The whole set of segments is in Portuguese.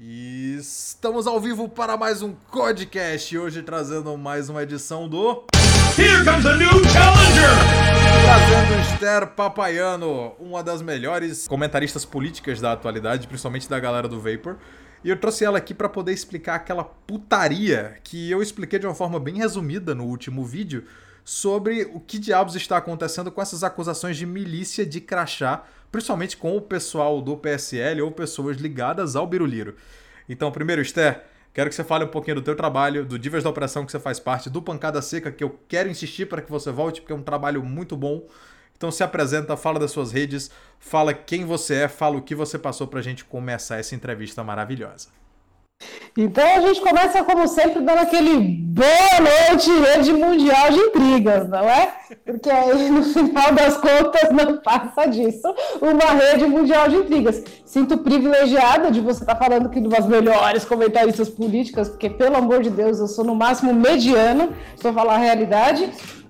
E estamos ao vivo para mais um Codecast, hoje trazendo mais uma edição do Here comes a new challenger! Trazendo Esther Papaiano, uma das melhores comentaristas políticas da atualidade, principalmente da galera do Vapor. E eu trouxe ela aqui para poder explicar aquela putaria que eu expliquei de uma forma bem resumida no último vídeo sobre o que diabos está acontecendo com essas acusações de milícia de crachá principalmente com o pessoal do PSL ou pessoas ligadas ao Biruliro. Então, primeiro, Esther, quero que você fale um pouquinho do teu trabalho, do Divas da Operação que você faz parte, do Pancada Seca, que eu quero insistir para que você volte, porque é um trabalho muito bom. Então se apresenta, fala das suas redes, fala quem você é, fala o que você passou para a gente começar essa entrevista maravilhosa. Então a gente começa, como sempre, dando aquele boa noite, rede mundial de intrigas, não é? Porque aí, no final das contas, não passa disso uma rede mundial de intrigas. Sinto privilegiada de você estar tá falando aqui de umas melhores comentaristas políticas, porque, pelo amor de Deus, eu sou no máximo mediano, se falar a realidade.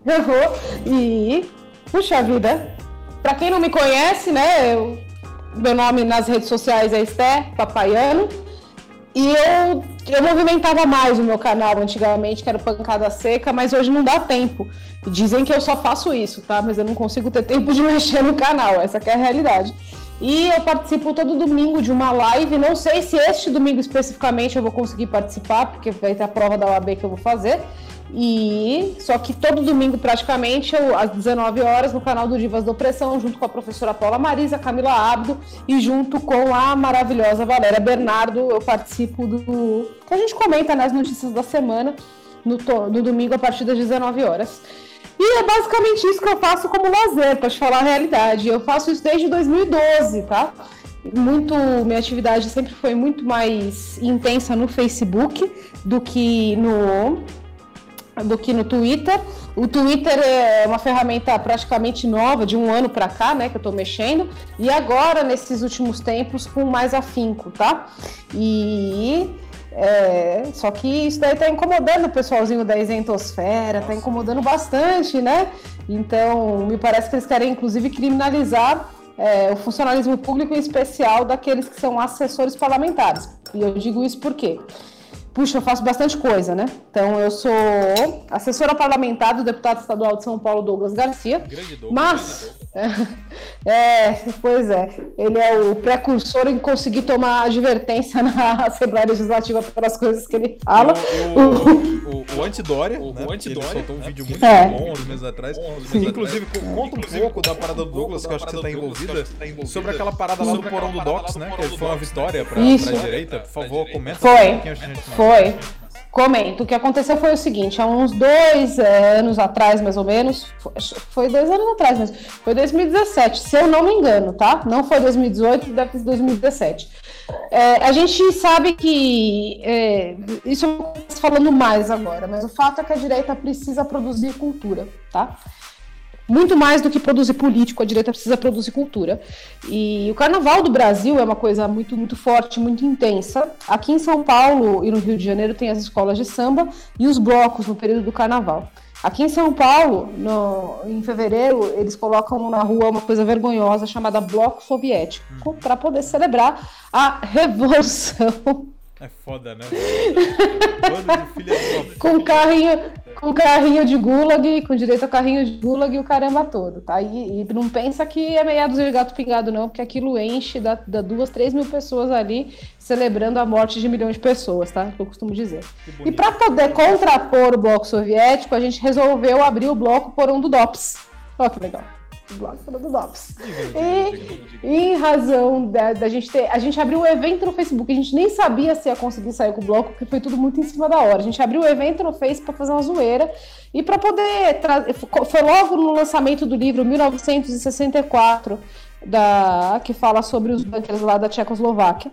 E, puxa vida, para quem não me conhece, né, eu, meu nome nas redes sociais é Esther Papaiano. E eu, eu movimentava mais o meu canal antigamente, que era Pancada Seca, mas hoje não dá tempo. Dizem que eu só faço isso, tá? Mas eu não consigo ter tempo de mexer no canal, essa é a realidade. E eu participo todo domingo de uma live. Não sei se este domingo especificamente eu vou conseguir participar, porque vai ter a prova da OAB que eu vou fazer. E só que todo domingo, praticamente, eu, às 19 horas, no canal do Divas da Opressão, junto com a professora Paula Marisa, Camila Abdo e junto com a maravilhosa Valéria Bernardo, eu participo do. que a gente comenta nas notícias da semana, no, no domingo, a partir das 19 horas. E é basicamente isso que eu faço como lazer, para te falar a realidade. Eu faço isso desde 2012, tá? Muito, minha atividade sempre foi muito mais intensa no Facebook do que no do que no Twitter. O Twitter é uma ferramenta praticamente nova, de um ano para cá, né, que eu estou mexendo, e agora, nesses últimos tempos, com mais afinco, tá? E. É, só que isso daí está incomodando o pessoalzinho da isentosfera, está incomodando bastante, né? Então, me parece que eles querem, inclusive, criminalizar é, o funcionalismo público, em especial daqueles que são assessores parlamentares. E eu digo isso por quê? Puxa, eu faço bastante coisa, né? Então, eu sou assessora parlamentar do deputado estadual de São Paulo, Douglas Garcia. Grande Douglas. Mas, é, pois é, ele é o precursor em conseguir tomar advertência na Assembleia Legislativa pelas coisas que ele fala. O, o, o, o Antidória, o, né? o Antidória, ele soltou um vídeo muito é. bom uns meses atrás. Inclusive, conta um pouco da parada do Douglas, que eu acho que você está envolvida, sobre aquela parada lá do porão do Docs, né? Que foi uma vitória para a direita. Por favor, comenta foi. um pouquinho a gente. Foi. Comento. O que aconteceu foi o seguinte: há uns dois anos atrás, mais ou menos, foi dois anos atrás, mas foi 2017, se eu não me engano, tá? Não foi 2018, deve ser 2017. É, a gente sabe que é, isso eu falando mais agora, mas o fato é que a direita precisa produzir cultura, tá? Muito mais do que produzir político, a direita precisa produzir cultura. E o carnaval do Brasil é uma coisa muito, muito forte, muito intensa. Aqui em São Paulo e no Rio de Janeiro tem as escolas de samba e os blocos no período do carnaval. Aqui em São Paulo, no, em fevereiro, eles colocam na rua uma coisa vergonhosa chamada Bloco Soviético, para poder celebrar a Revolução é foda, né? com carrinho, com carrinho de gulag, com direito a carrinho de gulag e o caramba todo, tá? E, e não pensa que é meia dúzia de gato pingado, não, porque aquilo enche da, da duas, três mil pessoas ali celebrando a morte de milhões de pessoas, tá? Que eu costumo dizer. E para poder contrapor o bloco soviético, a gente resolveu abrir o bloco por um do DOPS. Olha que legal blog do DOPS. E em razão da, da, gente ter. A gente abriu o evento no Facebook, a gente nem sabia se ia conseguir sair com o bloco, porque foi tudo muito em cima da hora. A gente abriu o evento no Face para fazer uma zoeira e para poder. Foi logo no lançamento do livro 1964, da, que fala sobre os bunkers lá da Tchecoslováquia.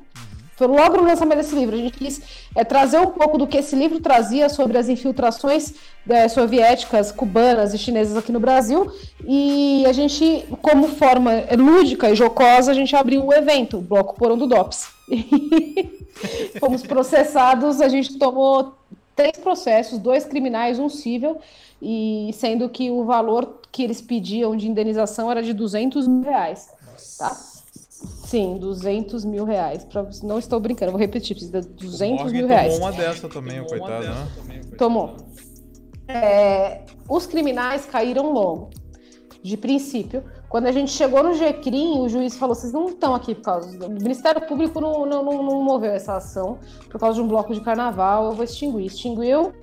Foi logo no lançamento desse livro. A gente quis é, trazer um pouco do que esse livro trazia sobre as infiltrações é, soviéticas, cubanas e chinesas aqui no Brasil. E a gente, como forma lúdica e jocosa, a gente abriu o evento, o Bloco Porão do DOPS. fomos processados, a gente tomou três processos, dois criminais, um civil, e sendo que o valor que eles pediam de indenização era de 200 mil reais. Tá? Sim, 200 mil reais. Pra... Não estou brincando, vou repetir, precisa de 200 mil reais. tomou uma dessa também, o coitado, né? Tomou. É, os criminais caíram logo. De princípio, quando a gente chegou no GCRIM, o juiz falou: vocês não estão aqui por causa. Do... O Ministério Público não, não, não, não moveu essa ação por causa de um bloco de carnaval, eu vou extinguir. Extinguiu.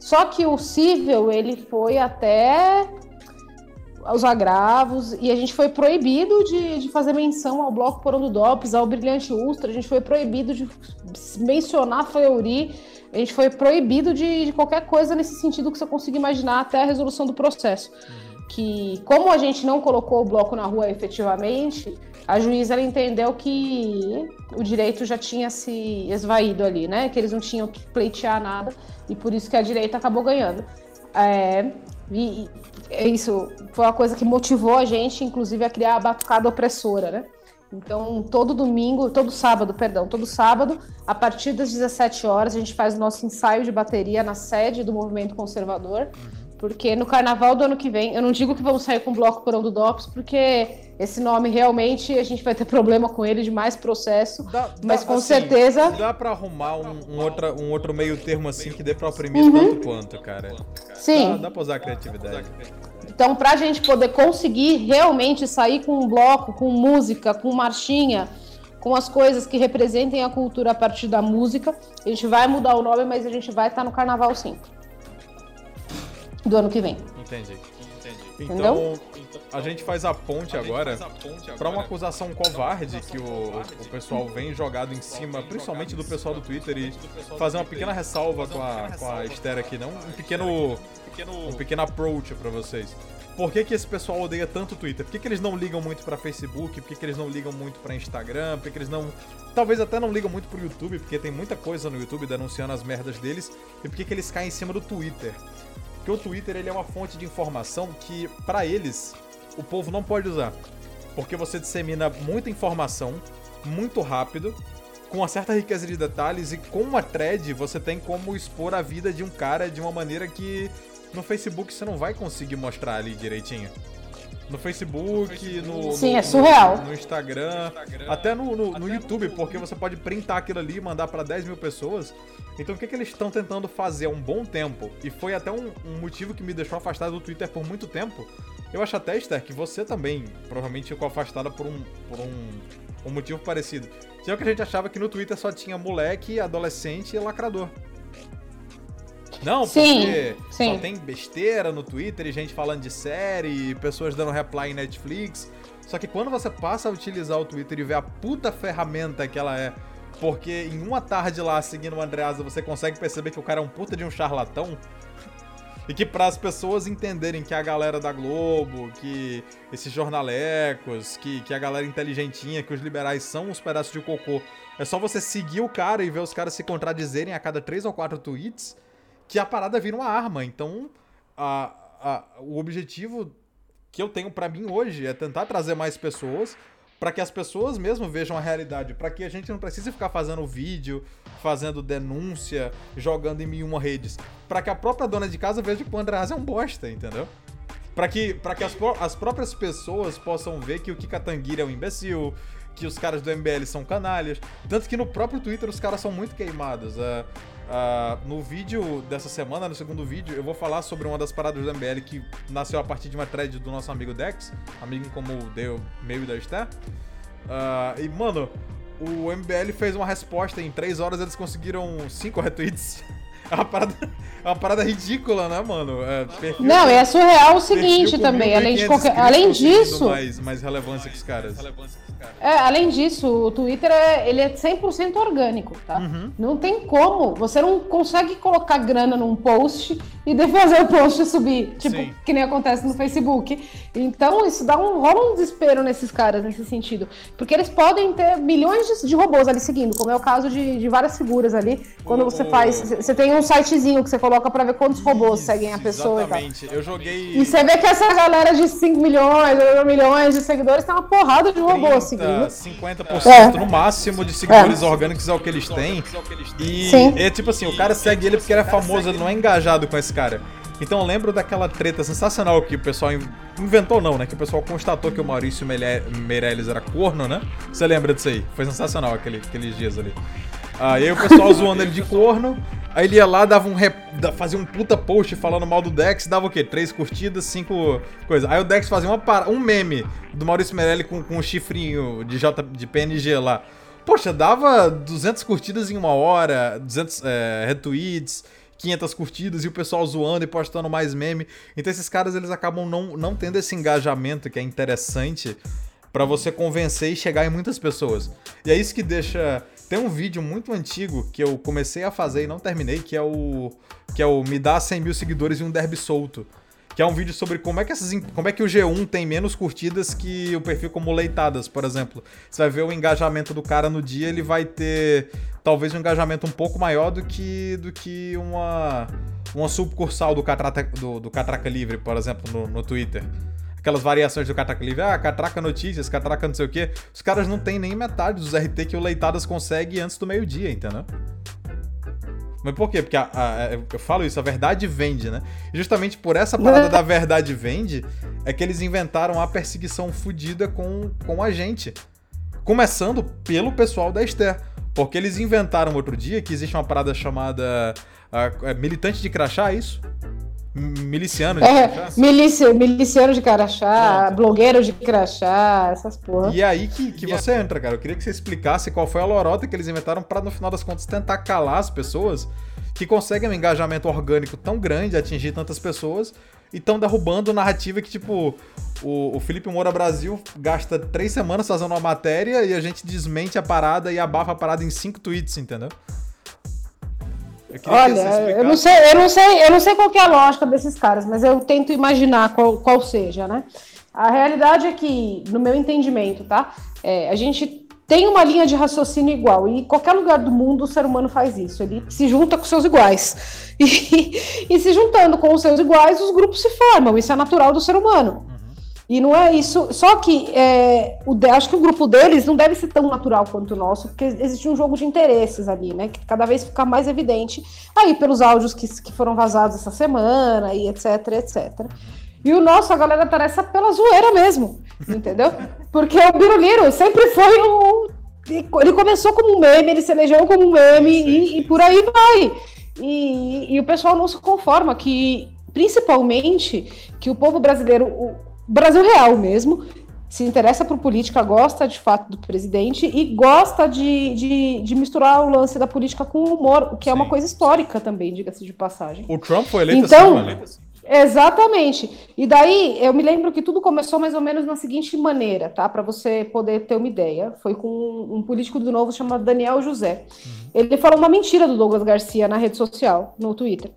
Só que o cível, ele foi até os agravos, e a gente foi proibido de, de fazer menção ao bloco Porão do ao Brilhante Ustra, a gente foi proibido de mencionar Fleury, a gente foi proibido de, de, qualquer coisa nesse sentido que você consiga imaginar até a resolução do processo. Que, como a gente não colocou o bloco na rua efetivamente, a juíza entendeu que o direito já tinha se esvaído ali, né? Que eles não tinham que pleitear nada, e por isso que a direita acabou ganhando. É, e, é isso foi uma coisa que motivou a gente, inclusive, a criar a batucada opressora, né? Então, todo domingo, todo sábado, perdão, todo sábado, a partir das 17 horas, a gente faz o nosso ensaio de bateria na sede do movimento conservador. Porque no carnaval do ano que vem, eu não digo que vamos sair com o bloco Porão do DOPS, porque esse nome realmente a gente vai ter problema com ele de mais processo. Dá, mas dá, com assim, certeza. Dá para arrumar um, um, outra, um outro meio termo assim que dê para oprimir uhum. tanto quanto, cara. Sim. Dá, dá pra usar a criatividade. Então, para a gente poder conseguir realmente sair com um bloco, com música, com marchinha, com as coisas que representem a cultura a partir da música, a gente vai mudar o nome, mas a gente vai estar no carnaval sim do ano que vem. Entendi. Então, a gente faz a ponte agora para uma acusação covarde que o, o pessoal vem jogado em cima, principalmente do pessoal do Twitter, e fazer uma pequena ressalva com a, com a Esther aqui, não? Um pequeno, um pequeno approach para vocês. Por que, que esse pessoal odeia tanto o Twitter? Por que, que eles não ligam muito para Facebook? Por que, que eles não ligam muito para Instagram? Por que, que eles não. Talvez até não ligam muito pro YouTube, porque tem muita coisa no YouTube denunciando as merdas deles. E por que, que eles caem em cima do Twitter? Porque o Twitter ele é uma fonte de informação que, para eles, o povo não pode usar. Porque você dissemina muita informação, muito rápido, com uma certa riqueza de detalhes, e com uma thread você tem como expor a vida de um cara de uma maneira que no Facebook você não vai conseguir mostrar ali direitinho no Facebook, no, Sim, no, é surreal. No, no Instagram, até no, no, no YouTube, porque você pode printar aquilo ali e mandar para 10 mil pessoas. Então o que, que eles estão tentando fazer há um bom tempo, e foi até um, um, motivo que me deixou afastado do Twitter por muito tempo. Eu acho até, Esther, que você também provavelmente ficou afastada por um, por um, um motivo parecido. Tinha que a gente achava que no Twitter só tinha moleque, adolescente e lacrador. Não, sim, porque sim. só tem besteira no Twitter e gente falando de série, pessoas dando reply em Netflix. Só que quando você passa a utilizar o Twitter e vê a puta ferramenta que ela é, porque em uma tarde lá seguindo o Andreasa você consegue perceber que o cara é um puta de um charlatão. E que para as pessoas entenderem que a galera da Globo, que esses jornalecos, que, que a galera inteligentinha, que os liberais são uns pedaços de cocô, é só você seguir o cara e ver os caras se contradizerem a cada três ou quatro tweets que a parada vira uma arma. Então, a, a, o objetivo que eu tenho para mim hoje é tentar trazer mais pessoas para que as pessoas mesmo vejam a realidade, para que a gente não precise ficar fazendo vídeo, fazendo denúncia, jogando em mil uma redes, para que a própria dona de casa veja que o Andreas é um bosta, entendeu? Para que, pra que as, as próprias pessoas possam ver que o Kika Tanguira é um imbecil, que os caras do MBL são canalhas. Tanto que no próprio Twitter os caras são muito queimados. Uh, uh, no vídeo dessa semana, no segundo vídeo, eu vou falar sobre uma das paradas do MBL que nasceu a partir de uma thread do nosso amigo Dex, amigo como o Deu meio da Esther. Uh, e, mano, o MBL fez uma resposta em 3 horas, eles conseguiram 5 retweets. É uma parada, é uma parada ridícula, né, mano? É, perfil, não, é surreal o seguinte também. Além, de qualquer, além disso. Mais, mais relevância que os caras. É, além disso, o Twitter é, ele é 100% orgânico, tá? Uhum. Não tem como. Você não consegue colocar grana num post e depois fazer o post subir. Tipo, Sim. que nem acontece no Facebook. Então, isso dá um, rola um desespero nesses caras, nesse sentido. Porque eles podem ter milhões de, de robôs ali seguindo, como é o caso de, de várias figuras ali. Quando você faz. Você tem um sitezinho que você coloca pra ver quantos robôs seguem a pessoa exatamente. e tal. Eu joguei. E você vê que essa galera de 5 milhões, 8 milhões de seguidores tem uma porrada de robôs seguindo. 50% é. no máximo de seguidores é. orgânicos é o que eles têm. E Sim. é tipo assim, o cara segue ele porque ele é famoso, ele não é engajado com esse cara. Então eu lembro daquela treta sensacional que o pessoal inventou, não, né? Que o pessoal constatou que o Maurício Meirelles era corno, né? Você lembra disso aí? Foi sensacional aquele, aqueles dias ali. Aí o pessoal zoando ele de corno. Aí ele ia lá, dava um rep... fazia um puta post falando mal do Dex, dava o quê? Três curtidas, cinco coisas. Aí o Dex fazia uma par... um meme do Maurício Meirelles com, com um chifrinho de, J... de PNG lá. Poxa, dava 200 curtidas em uma hora, 200 é, retweets. 500 curtidas e o pessoal zoando e postando mais meme. Então esses caras eles acabam não, não tendo esse engajamento que é interessante para você convencer e chegar em muitas pessoas. E é isso que deixa tem um vídeo muito antigo que eu comecei a fazer e não terminei, que é o que é o me dá 100 mil seguidores e um derby solto. Que é um vídeo sobre como é que essas, como é que o G1 tem menos curtidas que o perfil como leitadas, por exemplo. Você vai ver o engajamento do cara no dia, ele vai ter talvez um engajamento um pouco maior do que, do que uma, uma subcursal do Catraca, do, do Catraca Livre, por exemplo, no, no Twitter. Aquelas variações do Catraca Livre, ah, Catraca Notícias, Catraca não sei o quê. Os caras não têm nem metade dos RT que o Leitadas consegue antes do meio-dia, entendeu? Mas por quê? Porque a, a, eu falo isso, a verdade vende, né? E justamente por essa parada da verdade vende, é que eles inventaram a perseguição fodida com, com a gente. Começando pelo pessoal da Esther. Porque eles inventaram outro dia que existe uma parada chamada uh, militante de crachá, é isso? Miliciano de é, crachá? Milici, miliciano de crachá, blogueiro de crachá, essas porra. E aí que, que você entra, cara. Eu queria que você explicasse qual foi a lorota que eles inventaram para no final das contas tentar calar as pessoas que conseguem um engajamento orgânico tão grande, atingir tantas pessoas, e estão derrubando narrativa que, tipo, o, o Felipe Moura Brasil gasta três semanas fazendo uma matéria e a gente desmente a parada e abafa a parada em cinco tweets, entendeu? Eu Olha, eu não sei, eu não sei, eu não sei qual é a lógica desses caras, mas eu tento imaginar qual, qual seja, né? A realidade é que, no meu entendimento, tá? É, a gente tem uma linha de raciocínio igual. E em qualquer lugar do mundo o ser humano faz isso. Ele se junta com seus iguais. E, e se juntando com os seus iguais, os grupos se formam. Isso é natural do ser humano. E não é isso. Só que é, o, acho que o grupo deles não deve ser tão natural quanto o nosso, porque existe um jogo de interesses ali, né? Que cada vez fica mais evidente aí pelos áudios que, que foram vazados essa semana e etc, etc. E o nosso, a galera tá nessa pela zoeira mesmo, entendeu? Porque o Biruliro sempre foi um. Ele começou como um meme, ele se elegeu como um meme e, e por aí vai. E, e, o pessoal não se conforma que, principalmente, que o povo brasileiro, o Brasil real mesmo, se interessa por política, gosta de fato do presidente e gosta de, de, de misturar o lance da política com o humor, o que Sim. é uma coisa histórica também, diga-se de passagem. O Trump foi eleito então, assim, Exatamente. E daí eu me lembro que tudo começou mais ou menos na seguinte maneira, tá? Para você poder ter uma ideia. Foi com um político do novo chamado Daniel José. Uhum. Ele falou uma mentira do Douglas Garcia na rede social, no Twitter.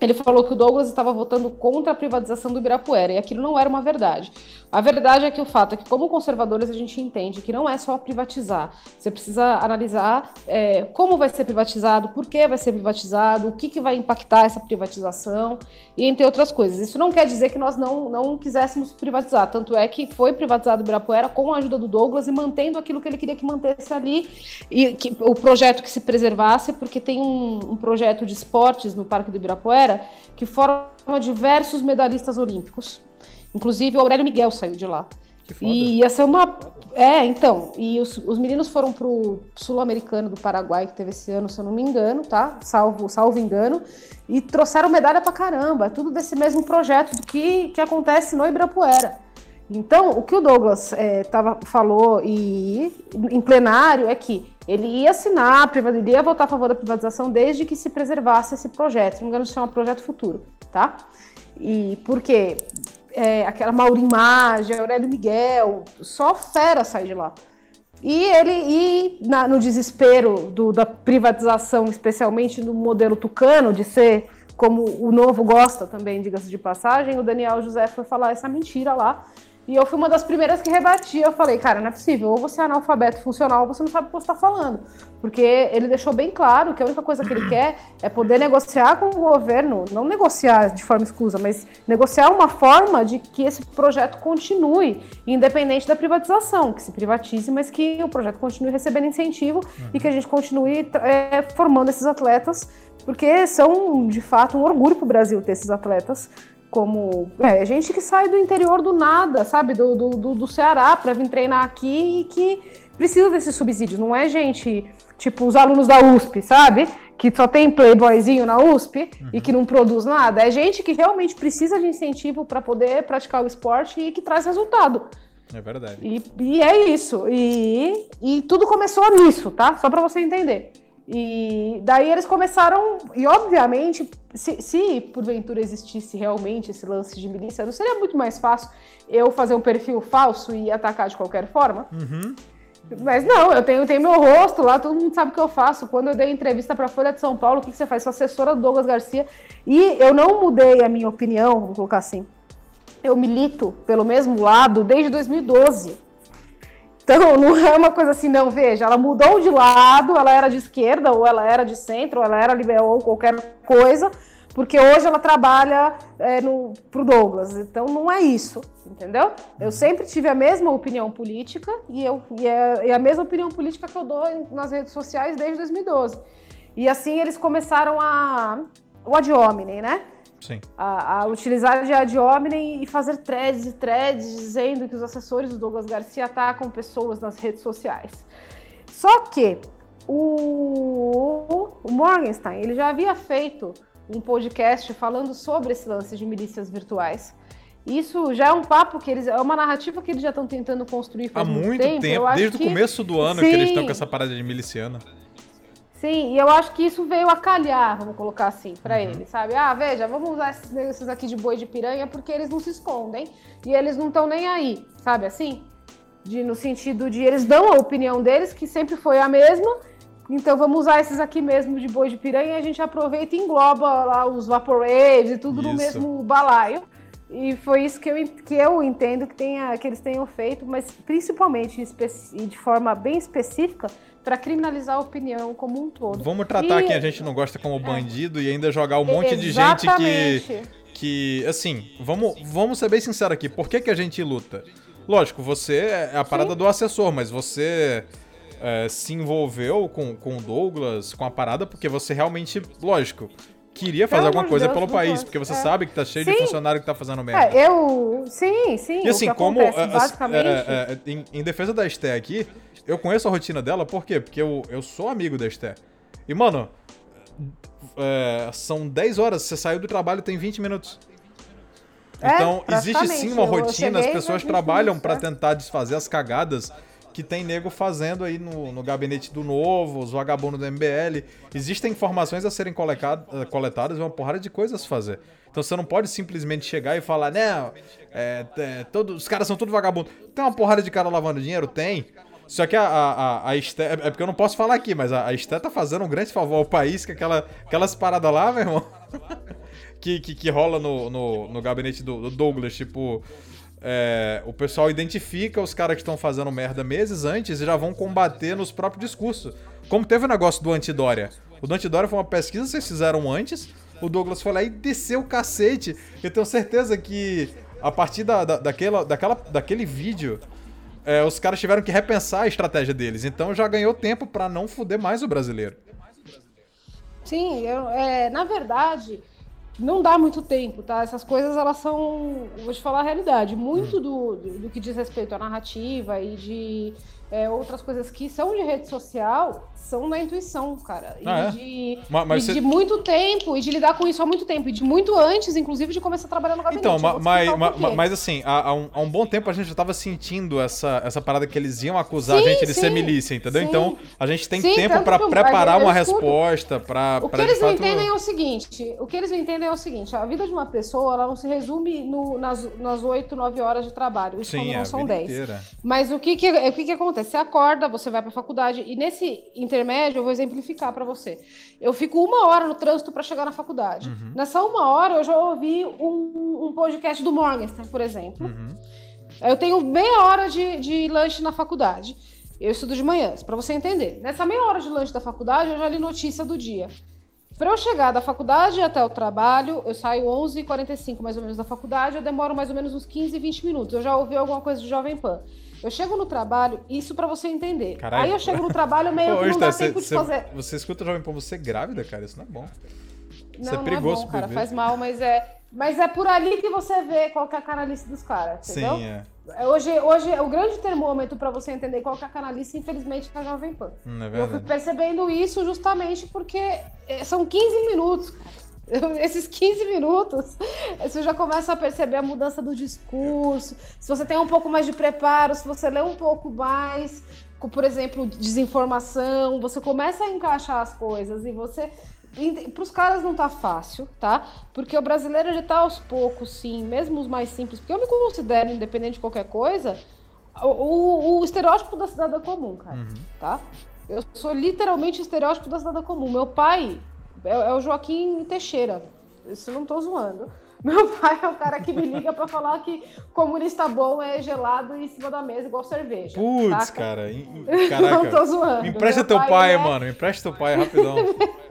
Ele falou que o Douglas estava votando contra a privatização do Ibirapuera, e aquilo não era uma verdade. A verdade é que o fato é que, como conservadores, a gente entende que não é só privatizar. Você precisa analisar é, como vai ser privatizado, por que vai ser privatizado, o que, que vai impactar essa privatização, entre outras coisas. Isso não quer dizer que nós não, não quiséssemos privatizar, tanto é que foi privatizado o Ibirapuera com a ajuda do Douglas e mantendo aquilo que ele queria que mantesse ali, e que, o projeto que se preservasse, porque tem um, um projeto de esportes no Parque do Ibirapuera que forma diversos medalhistas olímpicos. Inclusive o Aurélio Miguel saiu de lá. E ia ser uma. É, então. E os, os meninos foram pro Sul-Americano do Paraguai, que teve esse ano, se eu não me engano, tá? Salvo, salvo engano. E trouxeram medalha pra caramba. É tudo desse mesmo projeto do que, que acontece no Ibirapuera. Então, o que o Douglas é, tava, falou e, em plenário é que ele ia assinar, ele ia votar a favor da privatização desde que se preservasse esse projeto. Se não me engano, se chama Projeto Futuro, tá? E por quê? É, aquela Maurim Maggi, Aurélio Miguel, só fera sai de lá. E ele, e na, no desespero do, da privatização, especialmente no modelo tucano, de ser como o novo gosta também, diga-se de passagem, o Daniel José foi falar essa mentira lá. E eu fui uma das primeiras que rebati. Eu falei, cara, não é possível. Ou você é analfabeto funcional, ou você não sabe o que você está falando. Porque ele deixou bem claro que a única coisa que ele quer é poder negociar com o governo, não negociar de forma exclusa, mas negociar uma forma de que esse projeto continue, independente da privatização, que se privatize, mas que o projeto continue recebendo incentivo uhum. e que a gente continue é, formando esses atletas, porque são, de fato, um orgulho para o Brasil ter esses atletas como é, gente que sai do interior do nada, sabe, do, do, do Ceará para vir treinar aqui e que precisa desses subsídios. Não é gente tipo os alunos da USP, sabe, que só tem playboyzinho na USP uhum. e que não produz nada. É gente que realmente precisa de incentivo para poder praticar o esporte e que traz resultado. É verdade. E, e é isso. E, e tudo começou nisso, tá? Só para você entender. E daí eles começaram, e obviamente, se, se, porventura existisse realmente esse lance de milícia, não seria muito mais fácil eu fazer um perfil falso e atacar de qualquer forma? Uhum. Mas não, eu tenho, tenho meu rosto lá, todo mundo sabe o que eu faço. Quando eu dei entrevista para a Folha de São Paulo, o que, que você faz? Sou assessora do Douglas Garcia. E eu não mudei a minha opinião, vou colocar assim. Eu milito pelo mesmo lado desde 2012. Então, não é uma coisa assim, não, veja, ela mudou de lado, ela era de esquerda, ou ela era de centro, ou ela era liberal, ou qualquer coisa, porque hoje ela trabalha é, no, pro Douglas. Então, não é isso, entendeu? Eu sempre tive a mesma opinião política, e, eu, e, é, e a mesma opinião política que eu dou nas redes sociais desde 2012. E assim eles começaram a. o ad hominem, né? Sim. A, a, utilizar de ad hominem e fazer threads e threads dizendo que os assessores do Douglas Garcia atacam pessoas nas redes sociais. Só que o, o Morgenstein ele já havia feito um podcast falando sobre esse lance de milícias virtuais. Isso já é um papo que eles. É uma narrativa que eles já estão tentando construir faz Há muito tempo, tempo desde que, o começo do ano sim, que eles estão com essa parada de miliciana. Sim, e eu acho que isso veio a calhar, vamos colocar assim, para uhum. eles, sabe? Ah, veja, vamos usar esses aqui de boi de piranha porque eles não se escondem e eles não estão nem aí, sabe assim? De, no sentido de eles dão a opinião deles, que sempre foi a mesma, então vamos usar esses aqui mesmo de boi de piranha e a gente aproveita e engloba lá os vaporwaves e tudo isso. no mesmo balaio. E foi isso que eu, que eu entendo que, tenha, que eles tenham feito, mas principalmente e de forma bem específica, para criminalizar a opinião como um todo. Vamos tratar e... quem a gente não gosta como bandido é. e ainda jogar um monte Exatamente. de gente que. Que, assim, vamos, vamos ser bem sinceros aqui. Por que, que a gente luta? Lógico, você é a parada Sim. do assessor, mas você é, se envolveu com, com o Douglas, com a parada, porque você realmente, lógico, queria fazer alguma coisa Deus, pelo país, porque você é. sabe que tá cheio sim. de funcionário que tá fazendo merda. É, eu. Sim, sim. E assim, como. Acontece, é, basicamente... É, é, em, em, defesa da Esté aqui, eu conheço a rotina dela, por quê? Porque eu, eu sou amigo da Esté. E, mano, é, são 10 horas, você saiu do trabalho tem 20 minutos. Então, existe sim uma rotina, as pessoas trabalham para tentar desfazer as cagadas que tem nego fazendo aí no, no gabinete do Novo, os vagabundos do MBL. Existem informações a serem eh, coletadas e uma porrada de coisas a fazer. Então você não pode simplesmente chegar e falar, né, é, é, os caras são tudo vagabundo. Tem uma porrada de cara lavando dinheiro? Tem. Só que a, a, a Esté, é, é porque eu não posso falar aqui, mas a, a Esté tá fazendo um grande favor ao país, que aquela, aquelas paradas lá, meu irmão, que, que, que rola no, no, no gabinete do, do Douglas, tipo, é, o pessoal identifica os caras que estão fazendo merda meses antes e já vão combater nos próprios discursos. Como teve o negócio do Antidória. O do Antidória foi uma pesquisa que vocês fizeram antes. O Douglas foi lá e desceu o cacete. Eu tenho certeza que a partir da, da daquela, daquela, daquele vídeo, é, os caras tiveram que repensar a estratégia deles. Então já ganhou tempo para não fuder mais o brasileiro. Sim, eu, é, na verdade, não dá muito tempo, tá? Essas coisas, elas são, vou te falar a realidade, muito do, do, do que diz respeito à narrativa e de é, outras coisas que são de rede social são da intuição, cara. E, ah, é? de, mas, você... de, muito tempo, e de lidar com isso há muito tempo, e de muito antes, inclusive, de começar a trabalhar no gabinete. Então, mas, mas, mas, assim, há, há, um, há, um, bom tempo a gente já tava sentindo essa, essa parada que eles iam acusar sim, a gente de sim, ser milícia, entendeu? Sim. Então, a gente tem tempo para preparar uma resposta, para O que eles não entendem é o seguinte, o que eles não entendem é o seguinte, a vida de uma pessoa, ela não se resume no, nas, nas 8, 9 horas de trabalho, isso sim, não são 10. Inteira. Mas o que que, o que que acontece? Você acorda, você vai pra faculdade, e nesse intermédio, eu vou exemplificar para você. Eu fico uma hora no trânsito para chegar na faculdade. Uhum. Nessa uma hora, eu já ouvi um, um podcast do Morgenstern, por exemplo. Uhum. Eu tenho meia hora de, de lanche na faculdade. Eu estudo de manhã, para você entender. Nessa meia hora de lanche da faculdade, eu já li notícia do dia. Para eu chegar da faculdade até o trabalho, eu saio 11h45 mais ou menos da faculdade, eu demoro mais ou menos uns 15, 20 minutos. Eu já ouvi alguma coisa de Jovem Pan. Eu chego no trabalho, isso para você entender. Caralho. Aí eu chego no trabalho meio que não dá tempo de fazer. Você escuta Jovem Pan, você é grávida, cara? Isso não é bom. Isso não, é perigoso, não é bom, cara. Faz mal, mas é, mas é por ali que você vê qual é a canalice dos caras, entendeu? Sim, é. é. Hoje, hoje, o grande termômetro para você entender qual é a canalice, infelizmente, é a Jovem Pan. Hum, é eu fui percebendo isso justamente porque é, são 15 minutos, esses 15 minutos, você já começa a perceber a mudança do discurso. Se você tem um pouco mais de preparo, se você lê um pouco mais, por exemplo, desinformação, você começa a encaixar as coisas e você. Para os caras não tá fácil, tá? Porque o brasileiro ele tá aos poucos, sim, mesmo os mais simples, porque eu me considero, independente de qualquer coisa, o, o, o estereótipo da cidadã comum, cara, uhum. tá? Eu sou literalmente o estereótipo da cidadã comum. Meu pai, é, é o Joaquim Teixeira. Isso não tô zoando. Meu pai é o cara que me liga para falar que comunista bom é gelado em cima da mesa, igual cerveja. Putz, cara. Caraca. não tô zoando. Me empresta Meu teu pai, pai é... mano. Me empresta teu pai rapidão.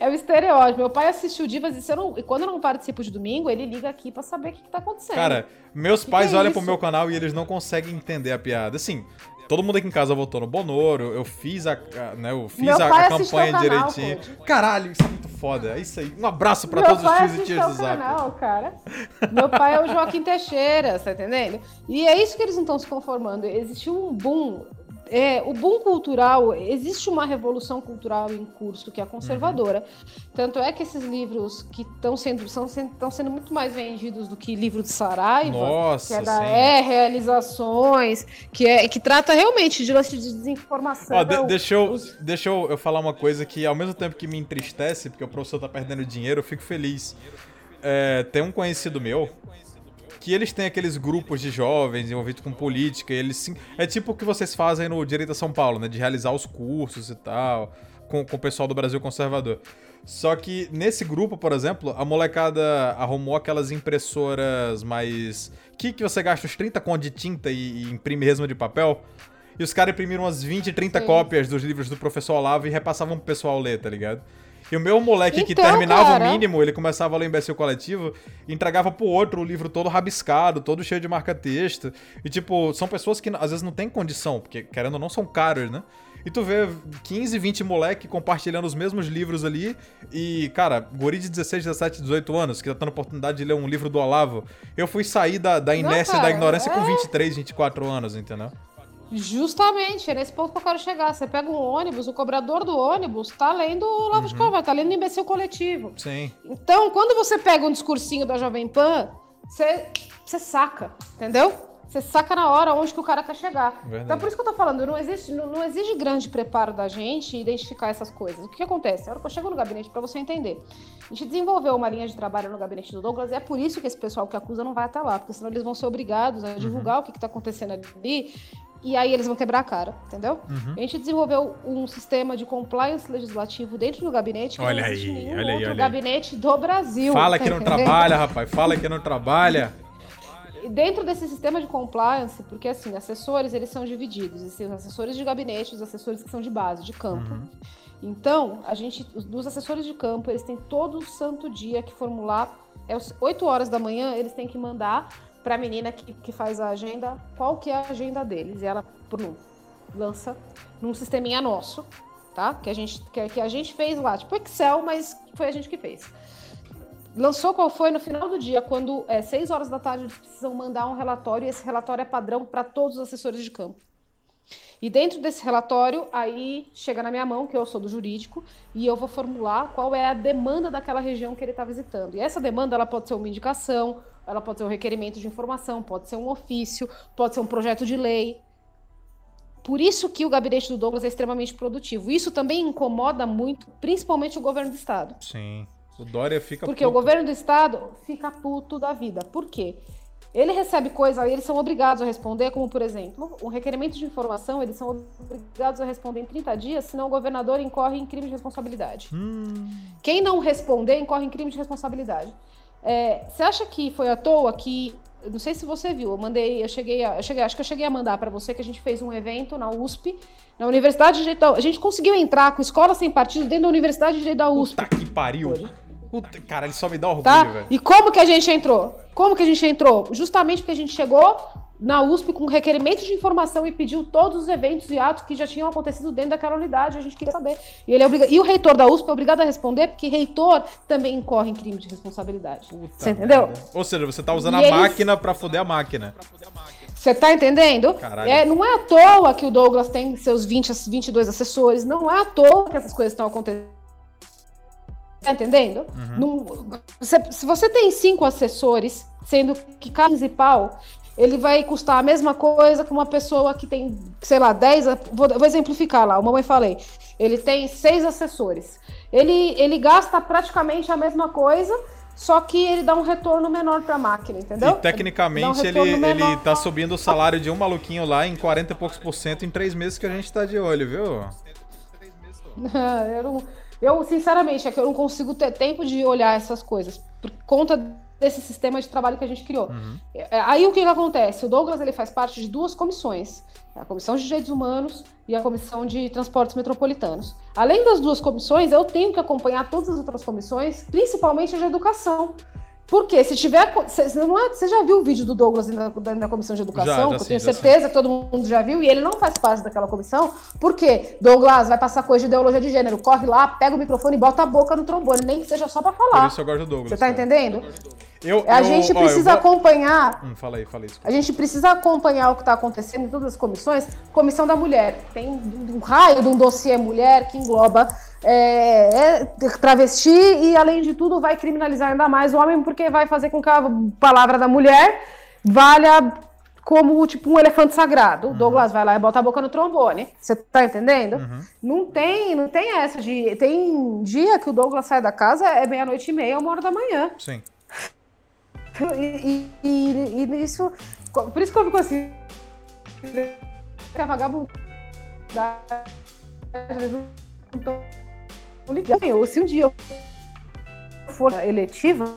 É o estereótipo. Meu pai assistiu Divas e, não, e quando eu não participo de domingo, ele liga aqui para saber o que, que tá acontecendo. Cara, meus que pais que é olham isso? pro meu canal e eles não conseguem entender a piada. Assim, Todo mundo aqui em casa votou no Bonoro, eu fiz a, a né, eu fiz a, a, campanha direitinho. Caralho, isso é muito foda. É isso aí. Um abraço para todos os tios e tias do Zap. Canal, cara. Meu pai é o Joaquim Teixeira, tá entendendo? E é isso que eles não estão se conformando. Existiu um boom é, o boom cultural, existe uma revolução cultural em curso que é conservadora. Uhum. Tanto é que esses livros que estão sendo, são, estão sendo muito mais vendidos do que livro de Saraiva, Nossa, que é da sim. É Realizações, que, é, que trata realmente de lance de desinformação. Ó, de, deixa eu, os... deixa eu, eu falar uma coisa que, ao mesmo tempo que me entristece, porque o professor está perdendo dinheiro, eu fico feliz. É, tem um conhecido meu que eles têm aqueles grupos de jovens envolvidos com política, eles sim. É tipo o que vocês fazem no Direito a São Paulo, né? De realizar os cursos e tal, com, com o pessoal do Brasil Conservador. Só que nesse grupo, por exemplo, a molecada arrumou aquelas impressoras mais. Que, que você gasta uns 30 contos de tinta e, e imprime resma de papel. E os caras imprimiram umas 20, 30 Sim. cópias dos livros do professor Olavo e repassavam pro pessoal ler, tá ligado? E o meu moleque então, que terminava cara... o mínimo, ele começava a ler imbecil coletivo entregava pro outro o livro todo rabiscado, todo cheio de marca-texto. E, tipo, são pessoas que às vezes não têm condição, porque, querendo ou não, são caros, né? E tu vê 15, 20 moleque compartilhando os mesmos livros ali. E, cara, guri de 16, 17, 18 anos, que tá tendo a oportunidade de ler um livro do Olavo. Eu fui sair da, da inércia não, cara, da ignorância é... com 23, 24 anos, entendeu? Justamente, é nesse ponto que eu quero chegar. Você pega um ônibus, o cobrador do ônibus tá lendo o Lavo uhum. de Carvalho, tá lendo o imbecil coletivo. Sim. Então, quando você pega um discursinho da Jovem Pan, você, você saca, entendeu? Você saca na hora onde que o cara quer chegar. Verdade. Então, por isso que eu tô falando, não existe, não, não, exige grande preparo da gente identificar essas coisas. O que, que acontece? A hora que eu chego no gabinete, para você entender, a gente desenvolveu uma linha de trabalho no gabinete do Douglas, e é por isso que esse pessoal que acusa não vai até lá, porque senão eles vão ser obrigados a divulgar uhum. o que, que tá acontecendo ali e aí eles vão quebrar a cara, entendeu? Uhum. A gente desenvolveu um sistema de compliance legislativo dentro do gabinete que olha não aí, nenhum olha outro aí, gabinete do Brasil. Fala tá que entendendo? não trabalha, rapaz. Fala que não trabalha. Dentro desse sistema de compliance, porque assim, assessores, eles são divididos. Existem os assessores de gabinete, os assessores que são de base, de campo. Uhum. Então, a gente, dos assessores de campo, eles têm todo o santo dia que formular. É 8 horas da manhã, eles têm que mandar para a menina que, que faz a agenda qual que é a agenda deles. E ela prum, lança num sisteminha nosso, tá? Que a, gente, que, que a gente fez lá, tipo Excel, mas foi a gente que fez. Lançou qual foi no final do dia, quando é 6 horas da tarde eles precisam mandar um relatório, e esse relatório é padrão para todos os assessores de campo. E dentro desse relatório, aí chega na minha mão, que eu sou do jurídico, e eu vou formular qual é a demanda daquela região que ele está visitando. E essa demanda ela pode ser uma indicação, ela pode ser um requerimento de informação, pode ser um ofício, pode ser um projeto de lei. Por isso que o gabinete do Douglas é extremamente produtivo. Isso também incomoda muito, principalmente o governo do estado. Sim. O Dória fica Porque puto. o governo do estado fica puto da vida. Por quê? Ele recebe coisa, eles são obrigados a responder, como por exemplo, um requerimento de informação, eles são obrigados a responder em 30 dias, senão o governador incorre em crime de responsabilidade. Hum. Quem não responder incorre em crime de responsabilidade. É, você acha que foi à toa que não sei se você viu, eu mandei, eu cheguei, a, eu cheguei acho que eu cheguei a mandar para você que a gente fez um evento na USP, na Universidade de Direito da, A gente conseguiu entrar com escola sem partido dentro da Universidade de Direito da USP. Puta que pariu. Puta, cara, ele só me dá orgulho, tá? velho. E como que a gente entrou? Como que a gente entrou? Justamente porque a gente chegou na USP com requerimento de informação e pediu todos os eventos e atos que já tinham acontecido dentro daquela unidade, a gente queria saber. E, ele é obriga... e o reitor da USP é obrigado a responder, porque reitor também incorre em crime de responsabilidade. Puta você entendeu? Merda. Ou seja, você tá usando e a eles... máquina para foder a máquina. Você tá entendendo? É, não é à toa que o Douglas tem seus 20, 22 assessores, não é à toa que essas coisas estão acontecendo. Tá entendendo? Uhum. Não, se, se você tem cinco assessores, sendo que cada principal ele vai custar a mesma coisa que uma pessoa que tem, sei lá, 10. Vou, vou exemplificar lá, o mamãe falei. Ele tem seis assessores. Ele, ele gasta praticamente a mesma coisa, só que ele dá um retorno menor para a máquina, entendeu? E tecnicamente um ele, ele tá subindo o salário de um maluquinho lá em 40 e poucos por cento em três meses que a gente tá de olho, viu? eu, não, eu, sinceramente, é que eu não consigo ter tempo de olhar essas coisas. Por conta desse sistema de trabalho que a gente criou. Uhum. É, aí o que, que acontece? O Douglas ele faz parte de duas comissões, a Comissão de Direitos Humanos e a Comissão de Transportes Metropolitanos. Além das duas comissões, eu tenho que acompanhar todas as outras comissões, principalmente a de educação, porque se tiver. Você, é, você já viu o vídeo do Douglas na, na comissão de educação? Já, já eu tenho sim, certeza que todo mundo já viu, e ele não faz parte daquela comissão. Por quê? Douglas vai passar coisa de ideologia de gênero. Corre lá, pega o microfone e bota a boca no trombone, nem que seja só para falar. Por isso eu gosto do Douglas. Você tá cara. entendendo? Eu, a eu, gente precisa ó, vou... acompanhar. Hum, fala aí, fala aí. A gente precisa acompanhar o que está acontecendo em todas as comissões. Comissão da mulher. Tem um raio de um dossiê mulher que engloba é, é, travesti e, além de tudo, vai criminalizar ainda mais o homem, porque vai fazer com que a palavra da mulher valha como tipo um elefante sagrado. Uhum. O Douglas vai lá e bota a boca no trombone. Você tá entendendo? Uhum. Não tem, não tem essa de. Tem dia que o Douglas sai da casa, é meia-noite e meia, uma hora da manhã. Sim. E, e, e, isso. Por isso que eu fico assim. Que a vagabundagem ligando. Se um dia eu for eletiva,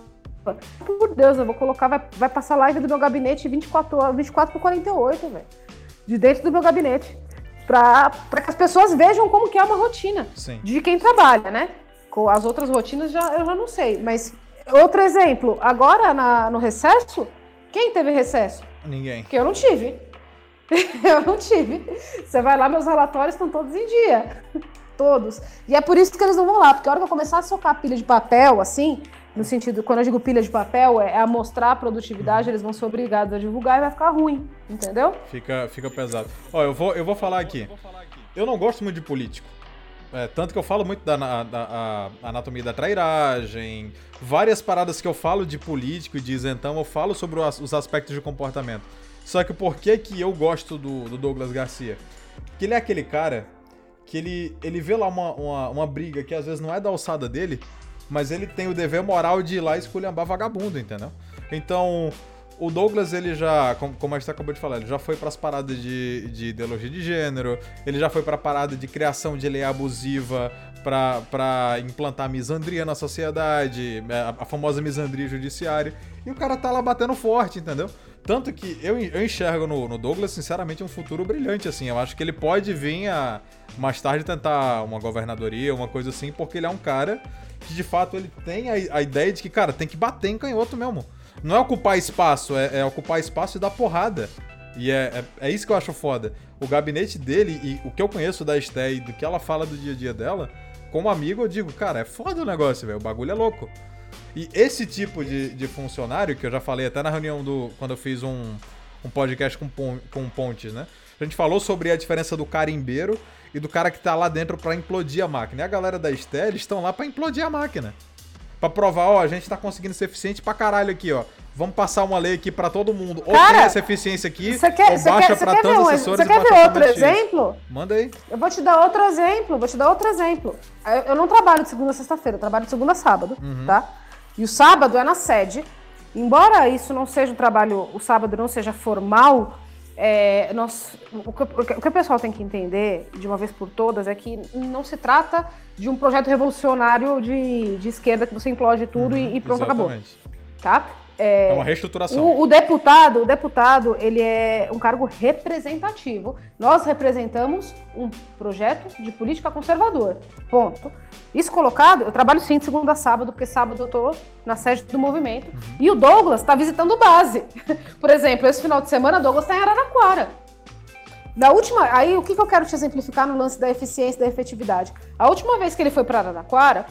por Deus, eu vou colocar, vai, vai passar live do meu gabinete 24, 24 por 48, velho. De dentro do meu gabinete. Pra, pra que as pessoas vejam como que é uma rotina Sim. de quem trabalha, né? Com as outras rotinas já, eu já não sei. Mas, outro exemplo, agora na, no recesso, quem teve recesso? Ninguém. Porque eu não tive. eu não tive. Você vai lá, meus relatórios estão todos em dia todos. E é por isso que eles não vão lá, porque a hora que eu começar a socar pilha de papel, assim, no sentido, quando eu digo pilha de papel, é a mostrar a produtividade, eles vão ser obrigados a divulgar e vai ficar ruim, entendeu? Fica, fica pesado. Ó, eu vou, eu vou falar aqui. Eu não gosto muito de político. É, tanto que eu falo muito da, da, da anatomia da trairagem, várias paradas que eu falo de político e de isentão, eu falo sobre os aspectos de comportamento. Só que por que, que eu gosto do, do Douglas Garcia? Porque ele é aquele cara que ele, ele vê lá uma, uma, uma, briga que às vezes não é da alçada dele, mas ele tem o dever moral de ir lá e esculhambar vagabundo, entendeu? Então, o Douglas, ele já, como a gente acabou de falar, ele já foi para as paradas de, de ideologia de gênero, ele já foi para a parada de criação de lei abusiva para implantar misandria na sociedade, é, a, a famosa misandria judiciária, e o cara tá lá batendo forte, entendeu? Tanto que eu, eu enxergo no, no, Douglas, sinceramente, um futuro brilhante, assim. Eu acho que ele pode vir a mais tarde tentar uma governadoria, uma coisa assim, porque ele é um cara que de fato ele tem a, a ideia de que, cara, tem que bater em canhoto mesmo. Não é ocupar espaço, é, é ocupar espaço e dar porrada. E é, é, é, isso que eu acho foda. O gabinete dele e o que eu conheço da Esté e do que ela fala do dia a dia dela, como amigo, eu digo, cara, é foda o negócio, velho. O bagulho é louco. E esse tipo de, de funcionário, que eu já falei até na reunião do. quando eu fiz um, um podcast com, com Pontes, né? A gente falou sobre a diferença do carimbeiro e do cara que tá lá dentro para implodir a máquina. E a galera da Estel estão lá para implodir a máquina. Pra provar, ó, a gente tá conseguindo ser eficiente pra caralho aqui, ó. Vamos passar uma lei aqui para todo mundo. Ou cara, tem essa eficiência aqui, quer, ou baixa para tantos um, assessores Você quer ver outro exemplo? Manda aí. Eu vou te dar outro exemplo, vou te dar outro exemplo. Eu, eu não trabalho de segunda a sexta-feira, eu trabalho de segunda a sábado, uhum. tá? E o sábado é na sede. Embora isso não seja um trabalho, o sábado não seja formal, é, nós, o, que, o, que, o pessoal tem que entender, de uma vez por todas, é que não se trata de um projeto revolucionário de, de esquerda que você implode tudo uhum, e, e, pronto, exatamente. acabou. Tá? É, é uma reestruturação. O, o, deputado, o deputado, ele é um cargo representativo. Nós representamos um projeto de política conservador. Ponto. Isso colocado, eu trabalho sim de segunda a sábado, porque sábado eu tô na sede do movimento. Uhum. E o Douglas está visitando base. Por exemplo, esse final de semana, Douglas está em Araraquara. Da última, aí o que, que eu quero te exemplificar no lance da eficiência e da efetividade? A última vez que ele foi para Araraquara,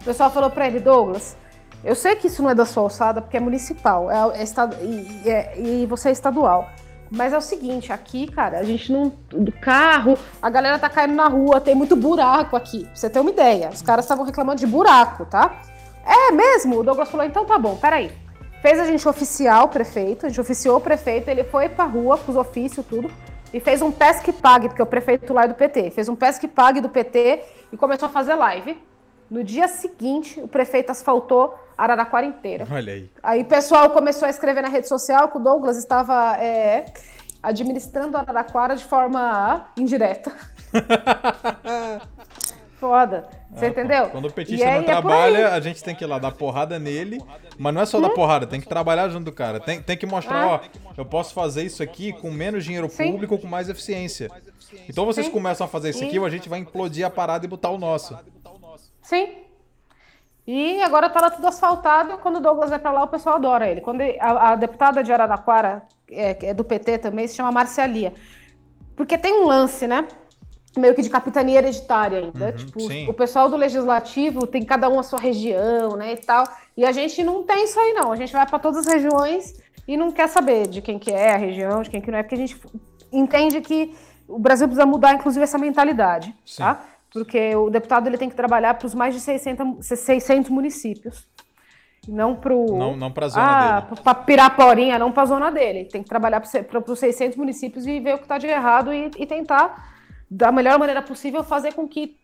o pessoal falou para ele, Douglas, eu sei que isso não é da sua alçada, porque é municipal, é, é estado, e, é, e você é estadual. Mas é o seguinte, aqui, cara, a gente não. Do carro, a galera tá caindo na rua, tem muito buraco aqui. Pra você ter uma ideia. Os caras estavam reclamando de buraco, tá? É mesmo? O Douglas falou, então tá bom, peraí. Fez a gente oficial o prefeito, a gente oficiou o prefeito, ele foi pra rua com os ofícios, tudo, e fez um pesque pague, porque o prefeito lá é do PT. Fez um pesque pague do PT e começou a fazer live. No dia seguinte, o prefeito asfaltou Araraquara inteira. Olha aí. Aí o pessoal começou a escrever na rede social que o Douglas estava é, administrando Araraquara de forma indireta. Foda. Você é, entendeu? Quando o petista não é trabalha, é a gente tem que ir lá dar porrada nele. Mas não é só hum? dar porrada, tem que trabalhar junto do cara. Tem, tem que mostrar, ah. ó, eu posso fazer isso aqui com menos dinheiro Sim. público, com mais eficiência. Então vocês Sim. começam a fazer isso aqui, a gente vai implodir a parada e botar o nosso. Sim. E agora tá lá tudo asfaltado. Quando o Douglas vai para lá, o pessoal adora ele. Quando a, a deputada de Araraquara, é, é, do PT também, se chama Marcialia. Porque tem um lance, né? Meio que de capitania hereditária ainda. Uhum, tipo, sim. o pessoal do legislativo tem cada um a sua região, né? E tal. E a gente não tem isso aí, não. A gente vai para todas as regiões e não quer saber de quem que é a região, de quem que não é, porque a gente entende que o Brasil precisa mudar, inclusive, essa mentalidade, sim. tá? Porque o deputado ele tem que trabalhar para os mais de 600, 600 municípios. Não para Não, não para a zona ah, dele. Para Piraporinha, não para a zona dele. Tem que trabalhar para os 600 municípios e ver o que está de errado e, e, tentar, da melhor maneira possível, fazer com que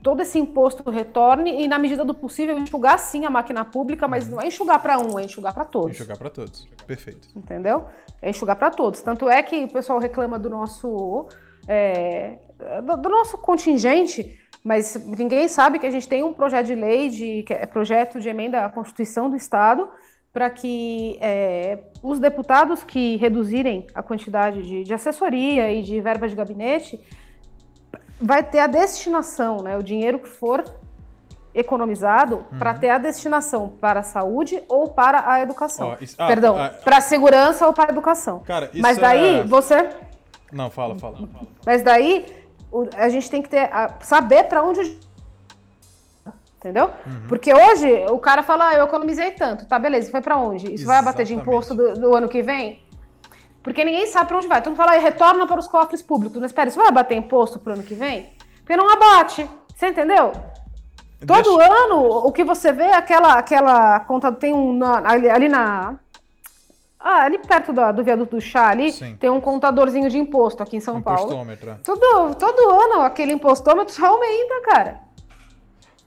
todo esse imposto retorne e, na medida do possível, enxugar sim a máquina pública, mas não é enxugar para um, é enxugar para todos. Enxugar para todos. Perfeito. Entendeu? É enxugar para todos. Tanto é que o pessoal reclama do nosso. É, do, do nosso contingente, mas ninguém sabe que a gente tem um projeto de lei, de é projeto de emenda à Constituição do Estado, para que é, os deputados que reduzirem a quantidade de, de, assessoria e de verba de gabinete vai ter a destinação, né, o dinheiro que for economizado uhum. para ter a destinação para a saúde ou para a educação. Oh, isso, ah, Perdão, ah, para a segurança ou para a educação. Cara, Mas daí é... você não, fala, fala. Mas daí a gente tem que ter, saber para onde. Entendeu? Uhum. Porque hoje o cara fala, ah, eu economizei tanto. Tá, beleza, foi para onde? Isso Exatamente. vai bater de imposto do, do, ano que vem? Porque ninguém sabe para onde vai. Então fala, retorna para os cofres públicos. Mas espera, isso vai bater imposto pro ano que vem? Porque não abate. Você entendeu? Todo Deixa... ano, o que você vê é aquela, aquela conta. Tem um. ali, ali na ah, ali perto do, do viaduto do chá ali, Sim. tem um contadorzinho de imposto aqui em São Paulo. Impostômetro. Todo, todo ano aquele impostômetro só aumenta, cara.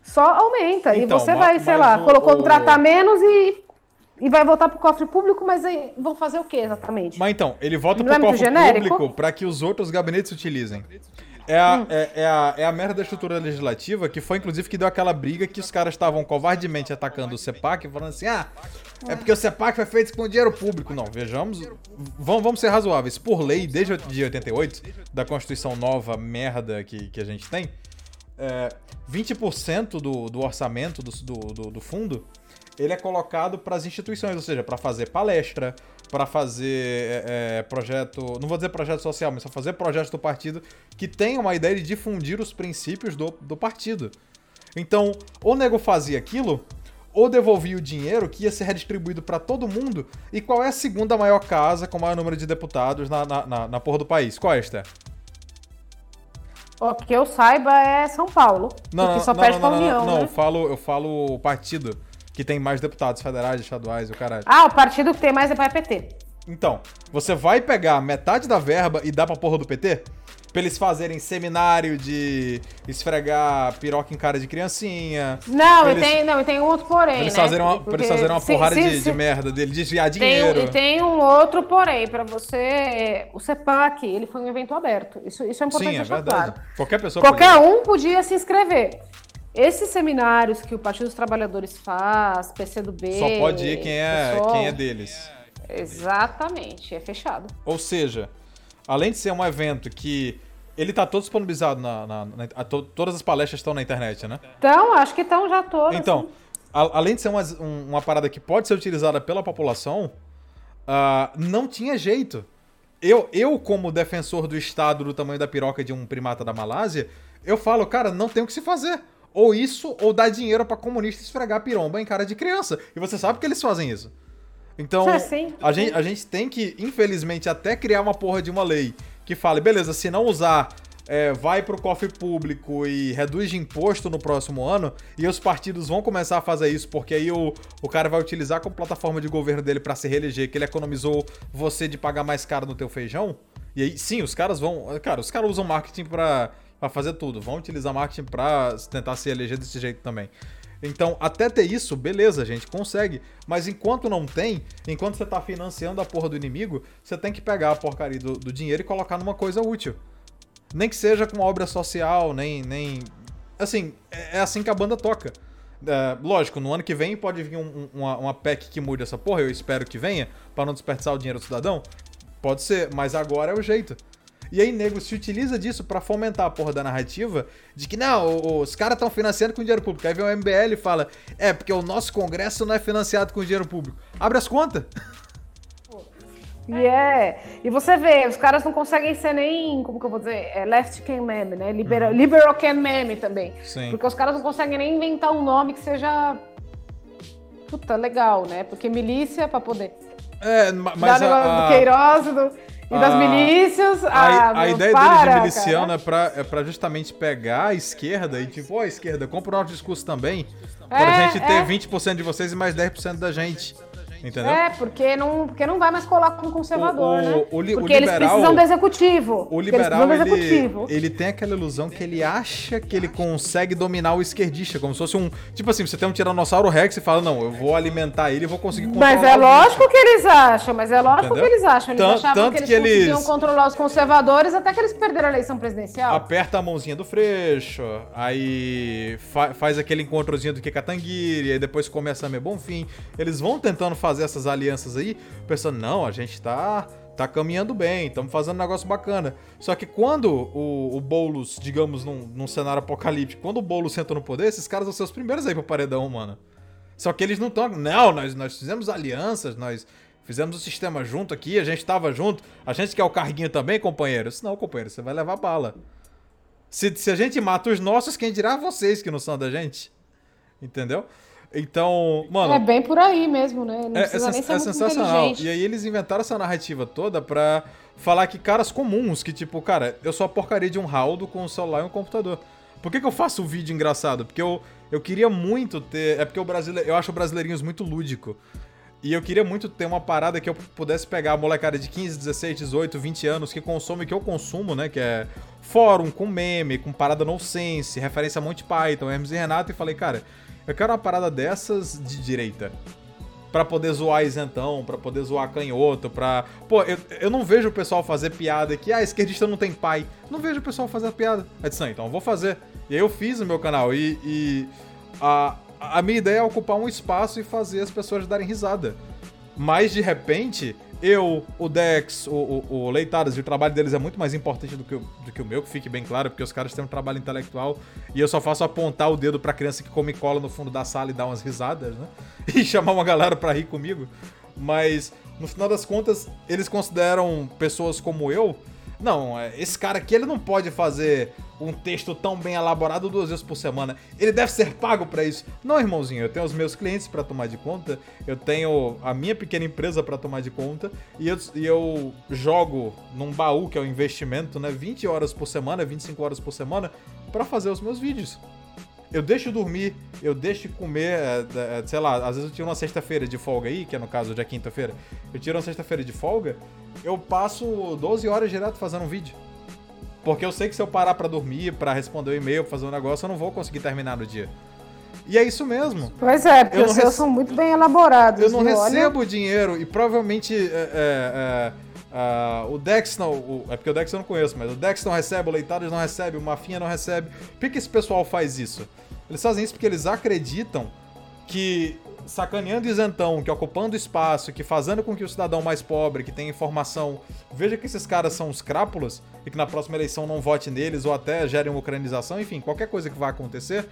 Só aumenta. Então, e você vai, sei lá, o, colocou o... tratar menos e, e vai voltar para o cofre público, mas aí vão fazer o que exatamente? Mas então, ele volta para o é cofre genérico? público para que os outros gabinetes utilizem. É a, hum. é, é, a, é a merda da estrutura legislativa que foi, inclusive, que deu aquela briga que os caras estavam covardemente atacando o CEPAC, falando assim: ah, é porque o CEPAC foi feito com dinheiro público. Não, vejamos. Vamos, vamos ser razoáveis. Por lei, desde o dia 88, da Constituição nova merda que, que a gente tem, é, 20% do, do orçamento do, do, do fundo ele é colocado para as instituições, ou seja, para fazer palestra, para fazer é, é, projeto, não vou dizer projeto social, mas só fazer projetos do partido que tenham uma ideia de difundir os princípios do, do partido. Então, ou o nego fazia aquilo, ou devolvia o dinheiro que ia ser redistribuído para todo mundo. E qual é a segunda maior casa com o maior número de deputados na, na, na, na porra do país? Qual é, Esther? O que eu saiba é São Paulo. Não, porque só não, perde não, não, União. Não, não, né? eu falo, eu falo partido que tem mais deputados federais, estaduais, o caralho. Ah, o partido que tem mais é para PT. Então, você vai pegar metade da verba e dar pra porra do PT? Pra eles fazerem seminário de esfregar piroca em cara de criancinha. Não, eles, e tem, não, e tem outro porém. Pra eles né? fazerem uma, pra eles fazerem uma se, porrada se, de, se, de, merda dele, desviar dinheiro. Tem, e tem um outro porém, pra você. O CEPAC, ele foi um evento aberto. Isso, isso é importante Sim, é verdade. Claro. Qualquer pessoa Qualquer podia. um podia se inscrever. Esses seminários que o Partido dos Trabalhadores faz, PCdoB... Só pode ir quem é, pessoal, quem é deles. Exatamente, é fechado. Ou seja, além de ser um evento que ele tá todo disponibilizado na. na, na a, to, todas as palestras estão na internet, né? Então, acho que estão já todas. Então, a, além de ser uma, uma parada que pode ser utilizada pela população, uh, não tinha jeito. Eu, eu, como defensor do Estado do tamanho da piroca de um primata da Malásia, eu falo, cara, não tem o que se fazer. Ou isso, ou dar dinheiro para comunista esfregar piromba em cara de criança. E você sabe que eles fazem isso. Então, sim, a, gente, a gente tem que, infelizmente, até criar uma porra de uma lei que fale, beleza, se não usar, é, vai pro cofre público e reduz de imposto no próximo ano, e os partidos vão começar a fazer isso, porque aí o, o cara vai utilizar como plataforma de governo dele para se reeleger, que ele economizou você de pagar mais caro no teu feijão. E aí, sim, os caras vão. Cara, os caras usam marketing pra, pra fazer tudo. Vão utilizar marketing pra tentar se eleger desse jeito também. Então, até ter isso, beleza, gente consegue. Mas enquanto não tem, enquanto você tá financiando a porra do inimigo, você tem que pegar a porcaria do, do dinheiro e colocar numa coisa útil. Nem que seja com uma obra social, nem. nem... Assim, é, é assim que a banda toca. É, lógico, no ano que vem pode vir um, uma, uma PEC que mude essa porra, eu espero que venha, para não desperdiçar o dinheiro do cidadão. Pode ser, mas agora é o jeito. E aí, nego, se utiliza disso para fomentar a porra da narrativa de que, não, os caras estão financiando com dinheiro público. Aí vem o MBL e fala, é, porque o nosso Congresso não é financiado com dinheiro público. Abre as contas. E é. E você vê, os caras não conseguem ser nem, como que eu vou dizer, é left can meme, né? Liberal, uhum. liberal can meme também. Sim. Porque os caras não conseguem nem inventar um nome que seja. Puta, legal, né? Porque milícia pra poder. É, mas. a, a... do Queiroz, do. E das ah, milícias. A, ah, a ideia para, deles de miliciano é pra, é pra justamente pegar a esquerda e tipo, ó, oh, esquerda, compra o nosso discurso também. É, pra gente ter é. 20% de vocês e mais 10% da gente. Entendeu? É, porque não, porque não vai mais colar com o conservador, o, né? O, o, porque o liberal, eles precisam do executivo. O liberal, ele, ele tem aquela ilusão que ele acha que ele consegue dominar o esquerdista, como se fosse um... Tipo assim, você tem um Tiranossauro Rex e fala, não, eu vou alimentar ele e vou conseguir controlar Mas é lógico que eles acham, mas é lógico Entendeu? que eles acham. Eles tanto, achavam tanto que eles que conseguiam controlar os conservadores até que eles perderam a eleição presidencial. Aperta a mãozinha do Freixo, aí fa faz aquele encontrozinho do que Catanguiri, aí depois começa a fim. Eles vão tentando fazer fazer essas alianças aí, pensando, não, a gente tá, tá caminhando bem, estamos fazendo um negócio bacana. Só que quando o, o Boulos, digamos, num, num cenário apocalíptico, quando o Boulos senta no poder, esses caras vão ser os primeiros aí pro paredão, mano. Só que eles não estão. Não, nós, nós fizemos alianças, nós fizemos o sistema junto aqui, a gente tava junto. A gente quer o carguinho também, companheiro? Não, companheiro, você vai levar bala. Se, se a gente mata os nossos, quem dirá vocês que não são da gente? Entendeu? Então, mano. É bem por aí mesmo, né? Não é, é, nem ser é sensacional. E aí eles inventaram essa narrativa toda pra falar que caras comuns, que tipo, cara, eu sou a porcaria de um Raldo com um celular e um computador. Por que, que eu faço um vídeo engraçado? Porque eu, eu queria muito ter. É porque o brasileiro. Eu acho brasileirinhos muito lúdico. E eu queria muito ter uma parada que eu pudesse pegar a molecada de 15, 16, 18, 20 anos que consome o que eu consumo, né? Que é fórum, com meme, com parada no sense, referência a Monty Python, Hermes e Renato, e falei, cara, eu quero uma parada dessas de direita. Pra poder zoar isentão, pra poder zoar canhoto, pra. Pô, eu, eu não vejo o pessoal fazer piada que, ah, esquerdista não tem pai. Não vejo o pessoal fazer piada. É então eu vou fazer. E aí eu fiz no meu canal. E, e a, a minha ideia é ocupar um espaço e fazer as pessoas darem risada. Mas de repente, eu, o Dex, o, o, o Leitadas, e o trabalho deles é muito mais importante do que, o, do que o meu, que fique bem claro, porque os caras têm um trabalho intelectual e eu só faço apontar o dedo pra criança que come cola no fundo da sala e dar umas risadas, né? E chamar uma galera pra rir comigo. Mas, no final das contas, eles consideram pessoas como eu não, é, esse cara aqui ele não pode fazer um texto tão bem elaborado duas vezes por semana. Ele deve ser pago para isso. Não, irmãozinho, eu tenho os meus clientes para tomar de conta, eu tenho a minha pequena empresa para tomar de conta e eu, e eu jogo num baú que é o investimento, né, 20 horas por semana, 25 horas por semana para fazer os meus vídeos. Eu deixo dormir, eu deixo comer, é, é, sei lá, às vezes eu tiro uma sexta-feira de folga aí, que é no caso de quinta-feira. Eu tiro uma sexta-feira de folga, eu passo 12 horas direto fazendo um vídeo. Porque eu sei que se eu parar para dormir, para responder o um e-mail, fazer um negócio, eu não vou conseguir terminar no dia. E é isso mesmo. Pois é, porque os seus rece... são muito bem elaborados. Eu não recebo olha... dinheiro e provavelmente é, é, é, o Dex não. O, é porque o Dex eu não conheço, mas o Dex não recebe, o Leitados não recebe, o Mafinha não recebe. Por que, que esse pessoal faz isso? Eles fazem isso porque eles acreditam que sacaneando isentão, que ocupando espaço, que fazendo com que o cidadão mais pobre, que tem informação, veja que esses caras são os crápulas e que na próxima eleição não vote neles ou até gerem uma ucranização, enfim, qualquer coisa que vai acontecer,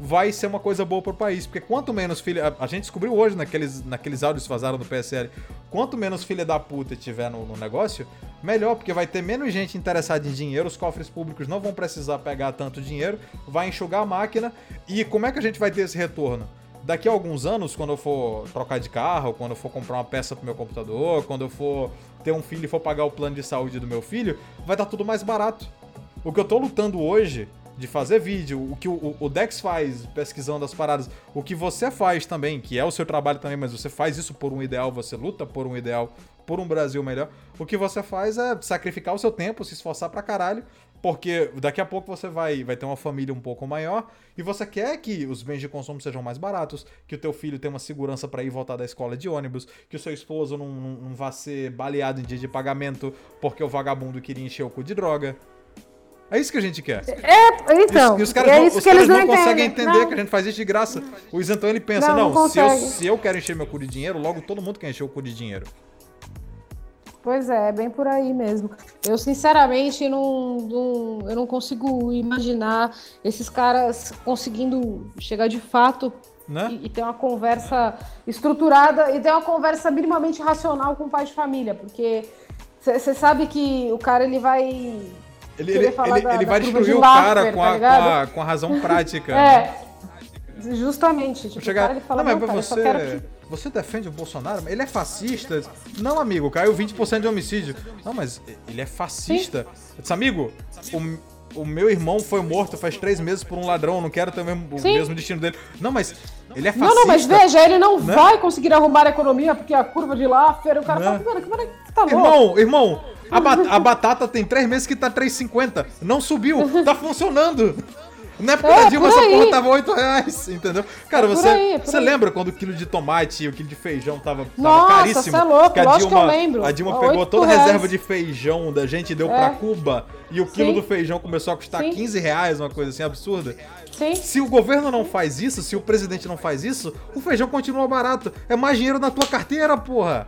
vai ser uma coisa boa pro país. Porque quanto menos filha. A, gente descobriu hoje naqueles, naqueles áudios que vazaram do PSL. Quanto menos filha da puta tiver no, no, negócio, melhor, porque vai ter menos gente interessada em dinheiro, os cofres públicos não vão precisar pegar tanto dinheiro, vai enxugar a máquina. E como é que a gente vai ter esse retorno? Daqui a alguns anos, quando eu for trocar de carro, quando eu for comprar uma peça pro meu computador, quando eu for ter um filho e for pagar o plano de saúde do meu filho, vai estar tudo mais barato. O que eu tô lutando hoje de fazer vídeo, o que o, o, Dex faz pesquisando as paradas, o que você faz também, que é o seu trabalho também, mas você faz isso por um ideal, você luta por um ideal, por um Brasil melhor. O que você faz é sacrificar o seu tempo, se esforçar pra caralho, porque daqui a pouco você vai, vai ter uma família um pouco maior e você quer que os bens de consumo sejam mais baratos, que o teu filho tenha uma segurança para ir voltar da escola de ônibus, que o seu esposo não, não, não vá ser baleado em dia de pagamento porque o vagabundo queria encher o cu de droga. É isso que a gente quer. É, então. E, os caras é não, os caras não, não conseguem entender não. que a gente faz isso de graça. O isentão ele pensa, não, não se, eu, se eu quero encher meu cu de dinheiro, logo todo mundo quer encher o cu de dinheiro. Pois é, é bem por aí mesmo. Eu, sinceramente, não, não, eu não consigo imaginar esses caras conseguindo chegar de fato né? e, e, ter uma conversa estruturada e ter uma conversa minimamente racional com o pai de família, porque você sabe que o cara ele vai ele, ele, ele, da, ele vai destruir de o cara com, a, tá com, a, com a razão prática. é, né? justamente. Tipo, chegar... Cara, fala, não, mas cara, você, que... você defende o Bolsonaro? Ele é fascista? Não, amigo, caiu 20% de homicídio. Não, mas ele é fascista. Sim. Eu disse, amigo, o, o meu irmão foi morto faz três meses por um ladrão, não quero ter o mesmo, o mesmo destino dele. Não, mas ele é fascista. Não, não, mas veja, ele não né? vai conseguir arrumar a economia porque a curva de lá, o cara né? fala, mano, que tá louco. Irmão, irmão, a, a batata tem três meses que tá 3,50. Não subiu, tá funcionando. Na época é, da Dilma, essa porra tava 8 reais, entendeu? Cara, é você, aí, você lembra quando o quilo de tomate e o quilo de feijão tava, tava Nossa, caríssimo? é louco, que a Dilma, que eu lembro. A Dilma pegou toda a reserva de feijão da gente e deu é. pra Cuba e o quilo Sim. do feijão começou a custar Sim. 15 reais, uma coisa assim absurda. Sim. Se o governo não faz isso, se o presidente não faz isso, o feijão continua barato. É mais dinheiro na tua carteira, porra.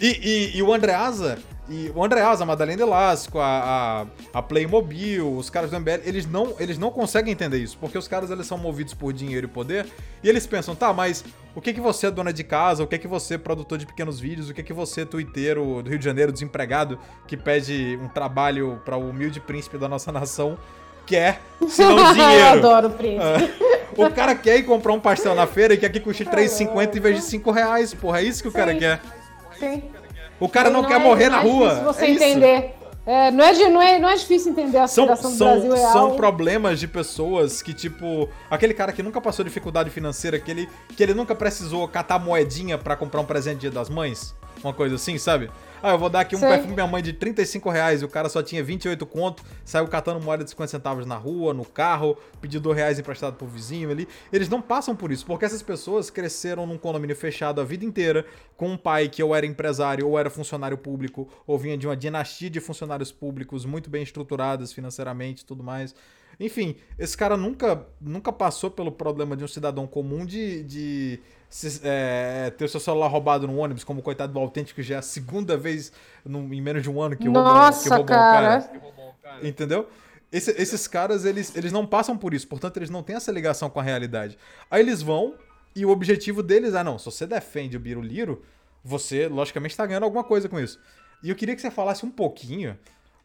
E, e, e o Andreasa, e o Andreasa, a Madalena Elástico, a, a, a, Playmobil, os caras do MBL, eles não, eles não conseguem entender isso, porque os caras eles são movidos por dinheiro e poder, e eles pensam, tá, mas o que que você, dona de casa, o que que você, produtor de pequenos vídeos, o que que você, tuiteiro do Rio de Janeiro, desempregado, que pede um trabalho para o humilde príncipe da nossa nação, quer, se não dinheiro? Eu adoro o príncipe. É. o cara quer ir comprar um pastel na feira e quer que custe 3,50 em vez de 5 reais, porra, é isso que o cara quer. Sim. O cara não, não quer é, morrer na é rua. Você é entender. É, não, é, não, é, não é difícil entender a situação do Brasil real. São problemas de pessoas que, tipo... Aquele cara que nunca passou dificuldade financeira, que ele, que ele nunca precisou catar moedinha para comprar um presente dia das mães. Uma coisa assim, sabe? Ah, eu vou dar aqui um Sei. perfume minha mãe de 35 reais e o cara só tinha 28 conto, saiu catando moeda de 50 centavos na rua, no carro, pediu 2 reais emprestado pro vizinho ali. Eles não passam por isso, porque essas pessoas cresceram num condomínio fechado a vida inteira, com um pai que ou era empresário ou era funcionário público, ou vinha de uma dinastia de funcionários públicos muito bem estruturadas financeiramente e tudo mais. Enfim, esse cara nunca, nunca passou pelo problema de um cidadão comum de, de se, é, ter o seu celular roubado no ônibus, como o coitado do autêntico, já é a segunda vez no, em menos de um ano que Nossa, roubou, que roubou cara. o cara. Entendeu? Esse, esses caras, eles, eles não passam por isso, portanto, eles não têm essa ligação com a realidade. Aí eles vão e o objetivo deles é: não, se você defende o Biruliro, você, logicamente, está ganhando alguma coisa com isso. E eu queria que você falasse um pouquinho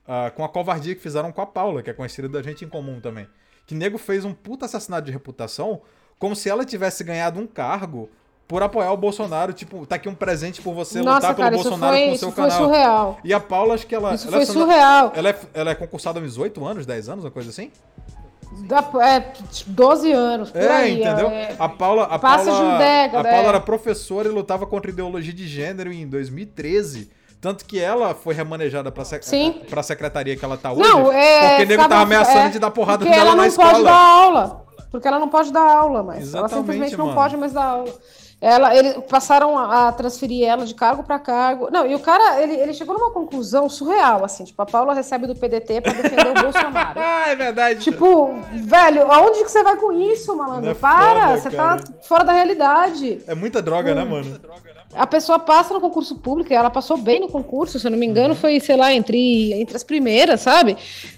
uh, com a covardia que fizeram com a Paula, que é conhecida da gente em comum também. Que nego fez um puta assassinato de reputação como se ela tivesse ganhado um cargo por apoiar o Bolsonaro, tipo, tá aqui um presente por você Nossa, lutar cara, pelo Bolsonaro foi, com o seu isso canal. Foi surreal. E a Paula, acho que ela. Isso ela foi é, surreal. Ela é, ela é concursada há uns 8 anos, 10 anos, uma coisa assim? Da, é, 12 anos, é, aí. entendeu? É, a Paula, a passa Paula, de um década, a Paula é. era professora e lutava contra ideologia de gênero em 2013. Tanto que ela foi remanejada pra, sec Sim. pra secretaria que ela tá hoje. Não, é, porque o nego tava ameaçando é, de dar porrada nela na escola. Ela não pode dar aula. Porque ela não pode dar aula, mas Exatamente, ela simplesmente mano. não pode mais dar aula. Ela, eles passaram a transferir ela de cargo para cargo. Não, e o cara, ele, ele chegou numa conclusão surreal, assim, tipo, a Paula recebe do PDT para defender o Bolsonaro. ah, é verdade. Tipo, velho, aonde que você vai com isso, malandro? É Para, foda, você tá cara. tá fora da realidade. É muita droga, hum. né, mano? A pessoa passa no concurso público, e ela passou bem no concurso, se eu não me engano, foi, sei lá, entre, entre as primeiras, sabe?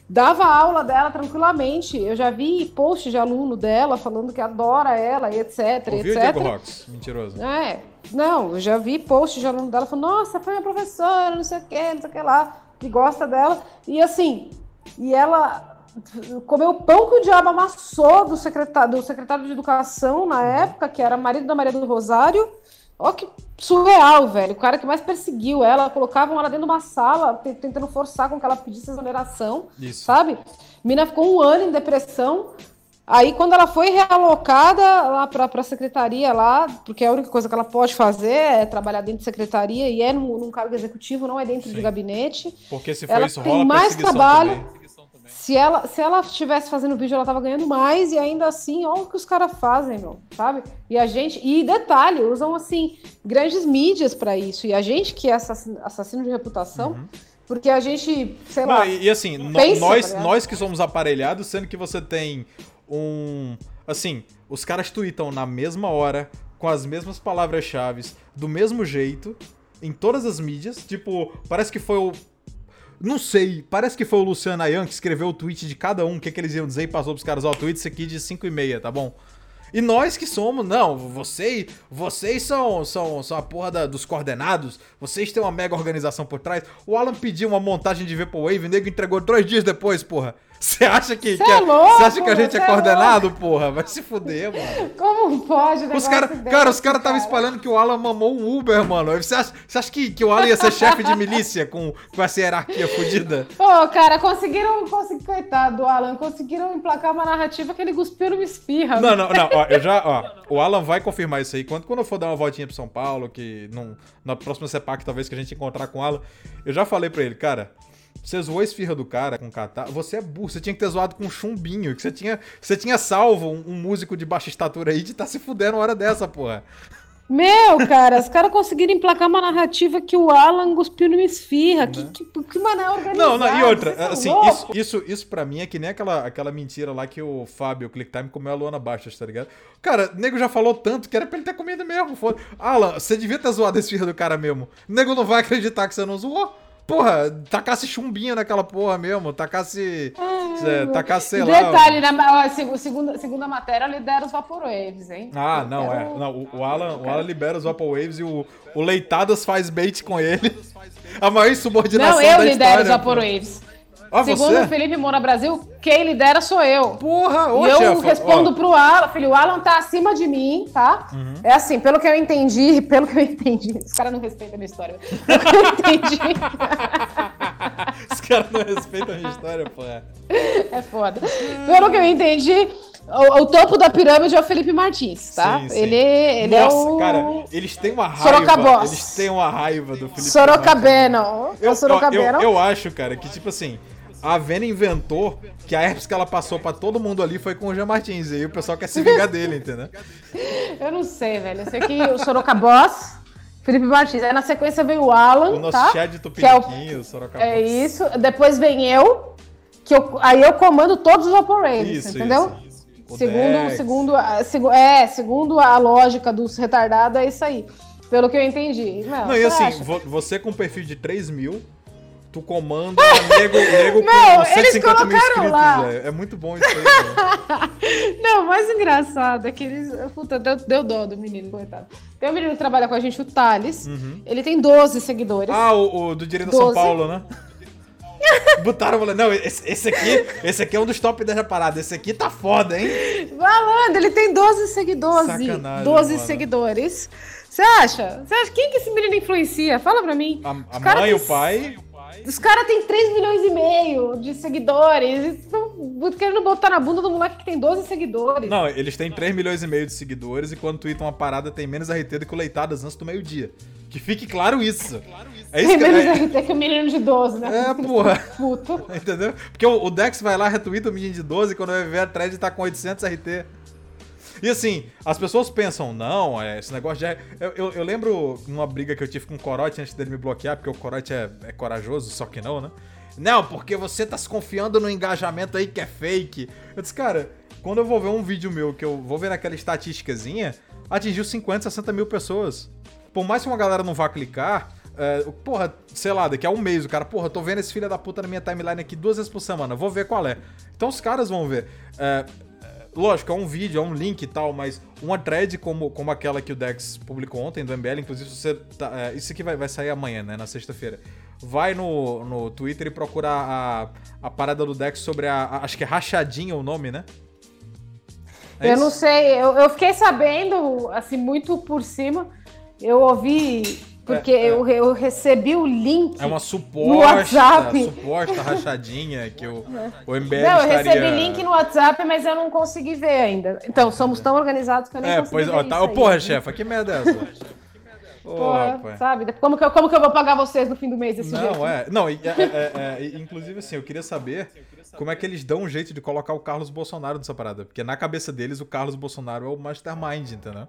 Dava aula dela tranquilamente. Eu já vi post de aluno dela falando que adora ela e etc, Ouviu etc. Diego Rocks? Mentiroso. É. Não, eu já vi post de aluno dela falando, nossa, foi minha professora, não sei o que, não sei o que lá, que gosta dela. E assim, e ela comeu o pão que o diabo amassou do secretário, do secretário de educação na época, que era marido da Maria do Rosário, Ó que surreal, velho. O cara que mais perseguiu ela, colocavam ela dentro de uma sala, tentando forçar com que ela pedisse exoneração, Isso. sabe? Mina ficou um ano em depressão. Aí, quando ela foi realocada lá para a secretaria lá, porque a única coisa que ela pode fazer é trabalhar dentro de secretaria e é num, num cargo executivo, não é dentro Sim. de gabinete. Porque se for ela isso, tem mais trabalho. Também. Se ela, se ela estivesse fazendo vídeo, ela tava ganhando mais, e ainda assim, olha o que os caras fazem, meu, sabe? E a gente. E detalhe, usam assim, grandes mídias para isso. E a gente que é assassino, assassino de reputação. Uhum. Porque a gente, sei Não, lá. E, e assim, pensa, nós, tá nós que somos aparelhados, sendo que você tem um. Assim, os caras tweetam na mesma hora, com as mesmas palavras-chave, do mesmo jeito, em todas as mídias. Tipo, parece que foi o não sei, parece que foi o Luciano Ayan que escreveu o tweet de cada um, o que, que eles iam dizer e passou pros caras, ó, o tweet isso aqui de 5 e meia, tá bom? E nós que somos, não, vocês, vocês são, são, são a porra da, dos coordenados, vocês têm uma mega organização por trás. O Alan pediu uma montagem de Vaporwave, o nego entregou dois dias depois, porra. Você acha que, que é, é louco, você acha que a gente é, é coordenado, louco. porra? Vai se fuder, mano. Como pode, os cara, Cara, os caras estavam espalhando que o Alan mamou um Uber, mano. Você acha, você acha que, que o Alan ia ser chefe de milícia com, com essa hierarquia fodida? Pô, cara, conseguiram, conseguir, coitado do Alan, conseguiram emplacar uma narrativa que ele cuspiu no espirra. Não, não, não, ó, eu já, ó, o Alan vai confirmar isso aí. Quando, quando eu for dar uma voltinha pro São Paulo, que num, na próxima CEPAC talvez que a gente encontrar com o Alan, eu já falei pra ele, cara, você zoou a esfirra do cara com catar. Você é burro. Você tinha que ter zoado com um chumbinho. Que você tinha, você tinha salvo um, um músico de baixa estatura aí de estar tá se fudendo uma hora dessa, porra. Meu, cara, os caras conseguiram emplacar uma narrativa que o Alan cuspiu numa esfirra. Né? Que, que, que mané organizado. Não, não, e outra, assim, isso, isso, isso pra mim é que nem aquela, aquela mentira lá que o Fábio, o ClickTime, comeu a Luana Baixas, tá ligado? Cara, o nego já falou tanto que era pra ele ter comido mesmo. Foda. Alan, você devia ter zoado a esfirra do cara mesmo. O nego não vai acreditar que você não zoou. Porra, tacasse chumbinho naquela porra mesmo, tacasse. É, tacasse, sei lá. Detalhe, na segunda, segunda matéria lidera os Vaporwaves, hein? Ah, não, é. Não, o, o, Alan, o Alan libera os Vaporwaves e o, o Leitadas faz bait com ele. A maior insubordinação. Não, eu lidero os Vaporwaves. Ah, Segundo você? o Felipe Moura Brasil, quem lidera sou eu. Porra, ô, E eu chefa, respondo ó. pro Alan, filho, o Alan tá acima de mim, tá? Uhum. É assim, pelo que eu entendi, pelo que eu entendi. Os caras não respeitam a minha história. Pelo que eu entendi. Os caras não respeitam a minha história, porra. É foda. Pelo que eu entendi, o, o, topo da pirâmide é o Felipe Martins, tá? Sim, sim. Ele, ele é Nossa, é o... cara, eles têm uma raiva. Sorocabos. Eles têm uma raiva do Felipe Sorocabeno. Martins. Eu, Sorocabeno. Eu, eu, eu acho, cara, que tipo assim, a Vena inventou que a herpes que ela passou para todo mundo ali foi com o Jean Martins. E aí o pessoal quer se vingar dele, entendeu? Eu não sei, velho. Eu sei que o Sorocabós, Felipe Martins. Aí na sequência veio o Alan. O nosso tá? Chad Tupiniquim, é o, o Sorocabós. É isso. Depois vem eu, que eu, aí eu comando todos os operators, entendeu? Isso, isso. Segundo, segundo, segundo, é, segundo a lógica dos retardados, é isso aí. Pelo que eu entendi. Não, não e assim, acha? você com perfil de 3 mil, tu comanda nego, nego não, com 150 mil inscritos, lá. É muito bom isso aí, Não, o mais engraçado é que eles. Puta, deu, deu dó do menino, coitado. Tem um menino que trabalha com a gente, o Thales. Uhum. Ele tem 12 seguidores. Ah, o, o do Direito de São Paulo, né? Botaram falando, não, esse, esse, aqui, esse aqui é um dos top 10 da parada. Esse aqui tá foda, hein? Malandro, ele tem 12 seguidores. Sacanagem, 12 mano. seguidores. Você acha? Você acha? Quem que esse menino influencia? Fala pra mim. A, a mãe, tem... o pai. Os caras têm 3 milhões e meio de seguidores. Estão querendo botar na bunda do moleque que tem 12 seguidores. Não, eles têm 3 milhões e meio de seguidores e quando tweetam uma parada tem menos RT do que o Leitadas antes do meio-dia. Que fique claro isso. É isso tem que, menos é... RT que o menino de 12, né? É, porra. Puto. Entendeu? Porque o, Dex vai lá, retuita o menino de 12 quando vai ver a thread tá com 800 RT. E assim, as pessoas pensam, não, é, esse negócio já é. Eu, eu, eu lembro numa briga que eu tive com o Corote antes dele me bloquear, porque o Corote é, é corajoso, só que não, né? Não, porque você tá se confiando no engajamento aí que é fake. Eu disse, cara, quando eu vou ver um vídeo meu, que eu vou ver naquela estatísticazinha, atingiu 50, 60 mil pessoas. Por mais que uma galera não vá clicar, é, porra, sei lá, daqui a um mês o cara, porra, tô vendo esse filho da puta na minha timeline aqui duas vezes por semana, vou ver qual é. Então os caras vão ver. É, lógico, é um vídeo, é um link e tal, mas uma thread como, como aquela que o Dex publicou ontem do MBL, inclusive você tá, é, isso aqui vai, vai sair amanhã, né, na sexta-feira. Vai no, no Twitter e procura a, a parada do Dex sobre a, a Acho que é Rachadinha o nome, né? É eu isso? não sei, eu, eu fiquei sabendo, assim, muito por cima. Eu ouvi porque é, é. Eu, eu recebi o link. É uma suposta, suposta rachadinha que o, é. o MBL Não, estaria... eu recebi link no WhatsApp, mas eu não consegui ver ainda. Então, somos tão organizados que eu nem é, consegui pois, ver ó, tá, isso Porra, chefa, que merda é essa? Porra, sabe? Como que, eu, como que eu vou pagar vocês no fim do mês desse não, jeito? Não, é. Não, é, é, é, inclusive assim, eu queria saber como é que eles dão um jeito de colocar o Carlos Bolsonaro nessa parada. Porque na cabeça deles, o Carlos Bolsonaro é o mastermind, entendeu?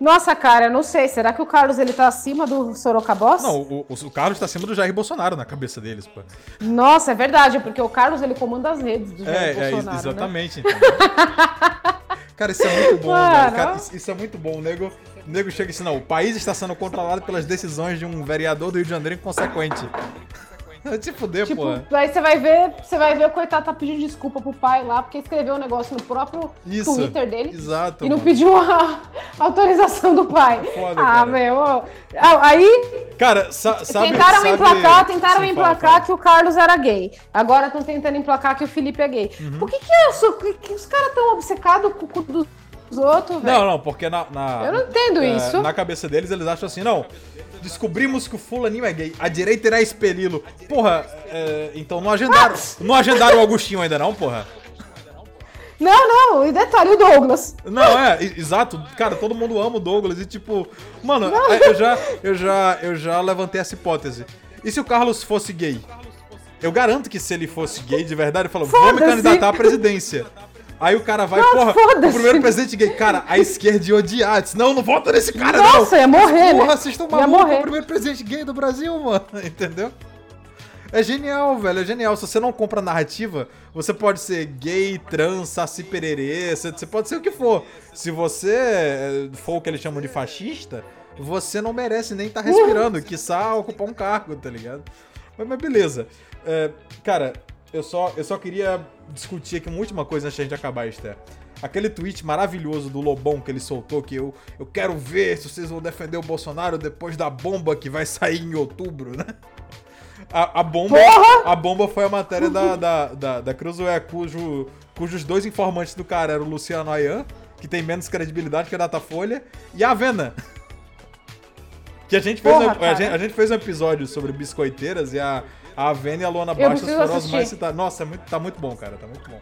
Nossa, cara, eu não sei. Será que o Carlos ele tá acima do Sorocabos? Não, o, o, Carlos tá acima do Jair Bolsonaro na cabeça deles, pô. Nossa, é verdade, porque o Carlos ele comanda as redes do Jair é, é Bolsonaro. É, exatamente. Né? cara, isso é muito bom, velho. Cara, isso, é muito bom. O nego, o nego chega assim, não, o país está sendo controlado pelas decisões de um vereador do Rio de Janeiro inconsequente. Vai te fuder, tipo, pô. Aí você vai ver, você vai ver o coitado tá pedindo desculpa pro pai lá, porque escreveu um negócio no próprio Isso, Twitter dele. Exato. E não mano. pediu a autorização do pai. Foda, ah, cara. meu. Aí. Cara, sa sabe. Tentaram sabe... emplacar, tentaram Sim, emplacar fala, fala. que o Carlos era gay. Agora estão tentando emplacar que o Felipe é gay. Uhum. Por que, que, é isso? que os caras tão obcecados com o dos outros, velho? Não, não, porque na, na. Eu não entendo é, isso. Na cabeça deles, eles acham assim, não descobrimos que o fulaninho é gay, a direita irá expeli-lo. Porra, é, então não agendaram, não agendaram o Agostinho ainda não, porra? Não, não, e detalhe, o Douglas. Não, é, exato. Cara, todo mundo ama o Douglas e tipo, mano, é, eu já, eu já, eu já levantei essa hipótese. E se o Carlos fosse gay? Eu garanto que se ele fosse gay de verdade, ele falou, vou me candidatar à presidência. Aí o cara vai, Nossa, porra, o primeiro presidente gay, cara, a esquerda ia odiar. Disse, não, não vota nesse cara, Nossa, não. Nossa, ia morrer, porra, né? vocês estão malucos, o primeiro presidente gay do Brasil, mano. Entendeu? É genial, velho, é genial. Se você não compra narrativa, você pode ser gay, trans, saci pererê, você pode ser o que for. Se você eh, for o que eles chamam de fascista, você não merece nem estar tá respirando, quiçá ocupar um cargo, tá ligado? Mas, mas beleza. É, cara, eu só, eu só queria discutir aqui uma última coisa antes de a gente acabar, Esther. Aquele tweet maravilhoso do Lobão que ele soltou, que eu, eu quero ver se vocês vão defender o Bolsonaro depois da bomba que vai sair em outubro, né? A, a bomba Porra! a bomba foi a matéria da, da, da, da Cruzoé, cujo, cujos dois informantes do cara eram o Luciano Ayan, que tem menos credibilidade que a Datafolha, e a Avena. Que a gente fez, Porra, um, a, gente, a gente fez um episódio sobre biscoiteiras e a, a Avena e a Luana Baixas foram as mais citadas. Nossa, é muito, tá muito bom, cara. Tá muito bom.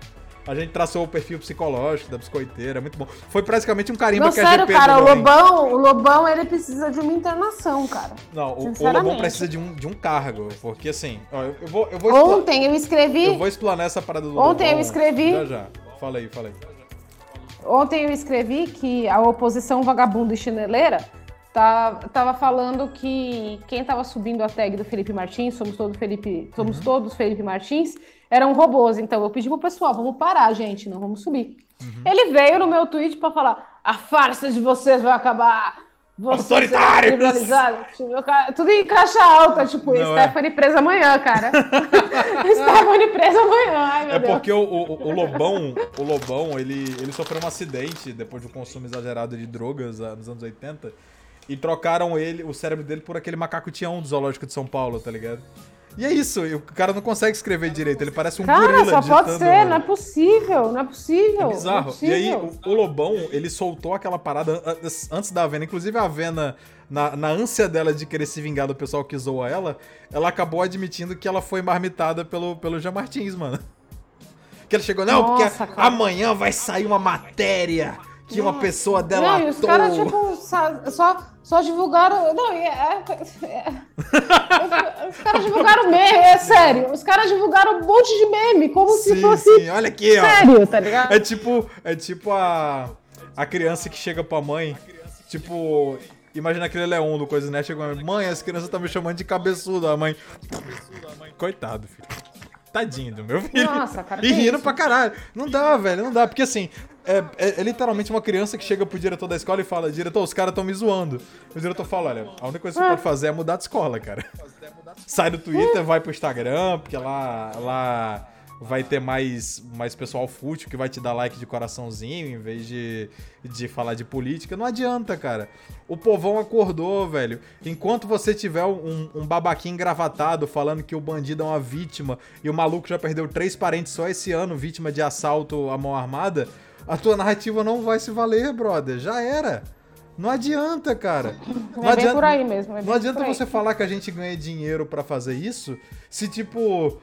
A gente traçou o perfil psicológico da biscoiteira, é muito bom. Foi praticamente um carimbo Não, que sério, a GP cara, o Lobão, o Lobão, ele precisa de uma internação, cara. Não, o, o Lobão precisa de um, de um cargo, porque assim, ó, eu, vou, eu vou Ontem eu escrevi... Eu vou explanar essa parada do Ontem Lobão, eu escrevi... Já, já. Fala aí, fala aí. Ontem eu escrevi que a oposição vagabunda e chineleira tá, tava falando que quem tava subindo a tag do Felipe Martins, somos todos Felipe, somos uhum. todos Felipe Martins, eram robôs. Então eu pedi pro pessoal, vamos parar, gente, não vamos subir. Uhum. Ele veio no meu tweet para falar: a farsa de vocês vai acabar. Vocês Tudo em caixa alta, tipo, não é. Stephanie é. presa amanhã, cara. Stephanie presa amanhã. Ai, é Deus. porque o, o, o, Lobão, o Lobão, ele, ele sofreu um acidente depois do consumo exagerado de drogas ah, nos anos 80 e trocaram ele, o cérebro dele por aquele macaco Tião do Zoológico de São Paulo, tá ligado? E é isso, o cara não consegue escrever direito, ele parece um cara, gorila só pode ser, não é possível, não é possível. É bizarro. É possível. E aí, o, o, Lobão, ele soltou aquela parada antes da Avena, inclusive a Avena, na, na ânsia dela de querer se vingar do pessoal que zoa ela, ela acabou admitindo que ela foi marmitada pelo, pelo Jean Martins, mano. Que ele chegou, não, Nossa, porque cara. amanhã vai sair uma matéria que uma pessoa dela Não, os caras, tipo, só, só divulgaram. Não, é, é, é, os caras divulgaram meme, é sério. Os caras divulgaram um monte de meme, como sim, se fosse. Sim, olha aqui, ó. Sério, tá ligado? É tipo, é tipo a. a criança que chega pra mãe, tipo, imagina aquele leão do Coisa Net, chega mãe, as crianças estão me chamando de cabeçudo, a mãe, coitado, filho. Tadinho do meu filho. Nossa, cara. E rindo pra caralho. Não dá, velho, não dá. Porque assim, é, é, é, literalmente uma criança que chega pro diretor da escola e fala: Diretor, os caras estão me zoando. O diretor fala: Olha, a única coisa que você pode fazer é mudar de escola, cara. Sai do Twitter, vai pro Instagram, porque lá. lá vai ter mais, mais pessoal fútil que vai te dar like de coraçãozinho em vez de, de falar de política. Não adianta, cara. O povão acordou, velho. Enquanto você tiver um, um babaquinho engravatado falando que o bandido é uma vítima e o maluco já perdeu três parentes só esse ano, vítima de assalto à mão armada, a tua narrativa não vai se valer, brother. Já era. Não adianta, cara. Não é adianta, por aí mesmo. É não adianta você falar que a gente ganha dinheiro para fazer isso se, tipo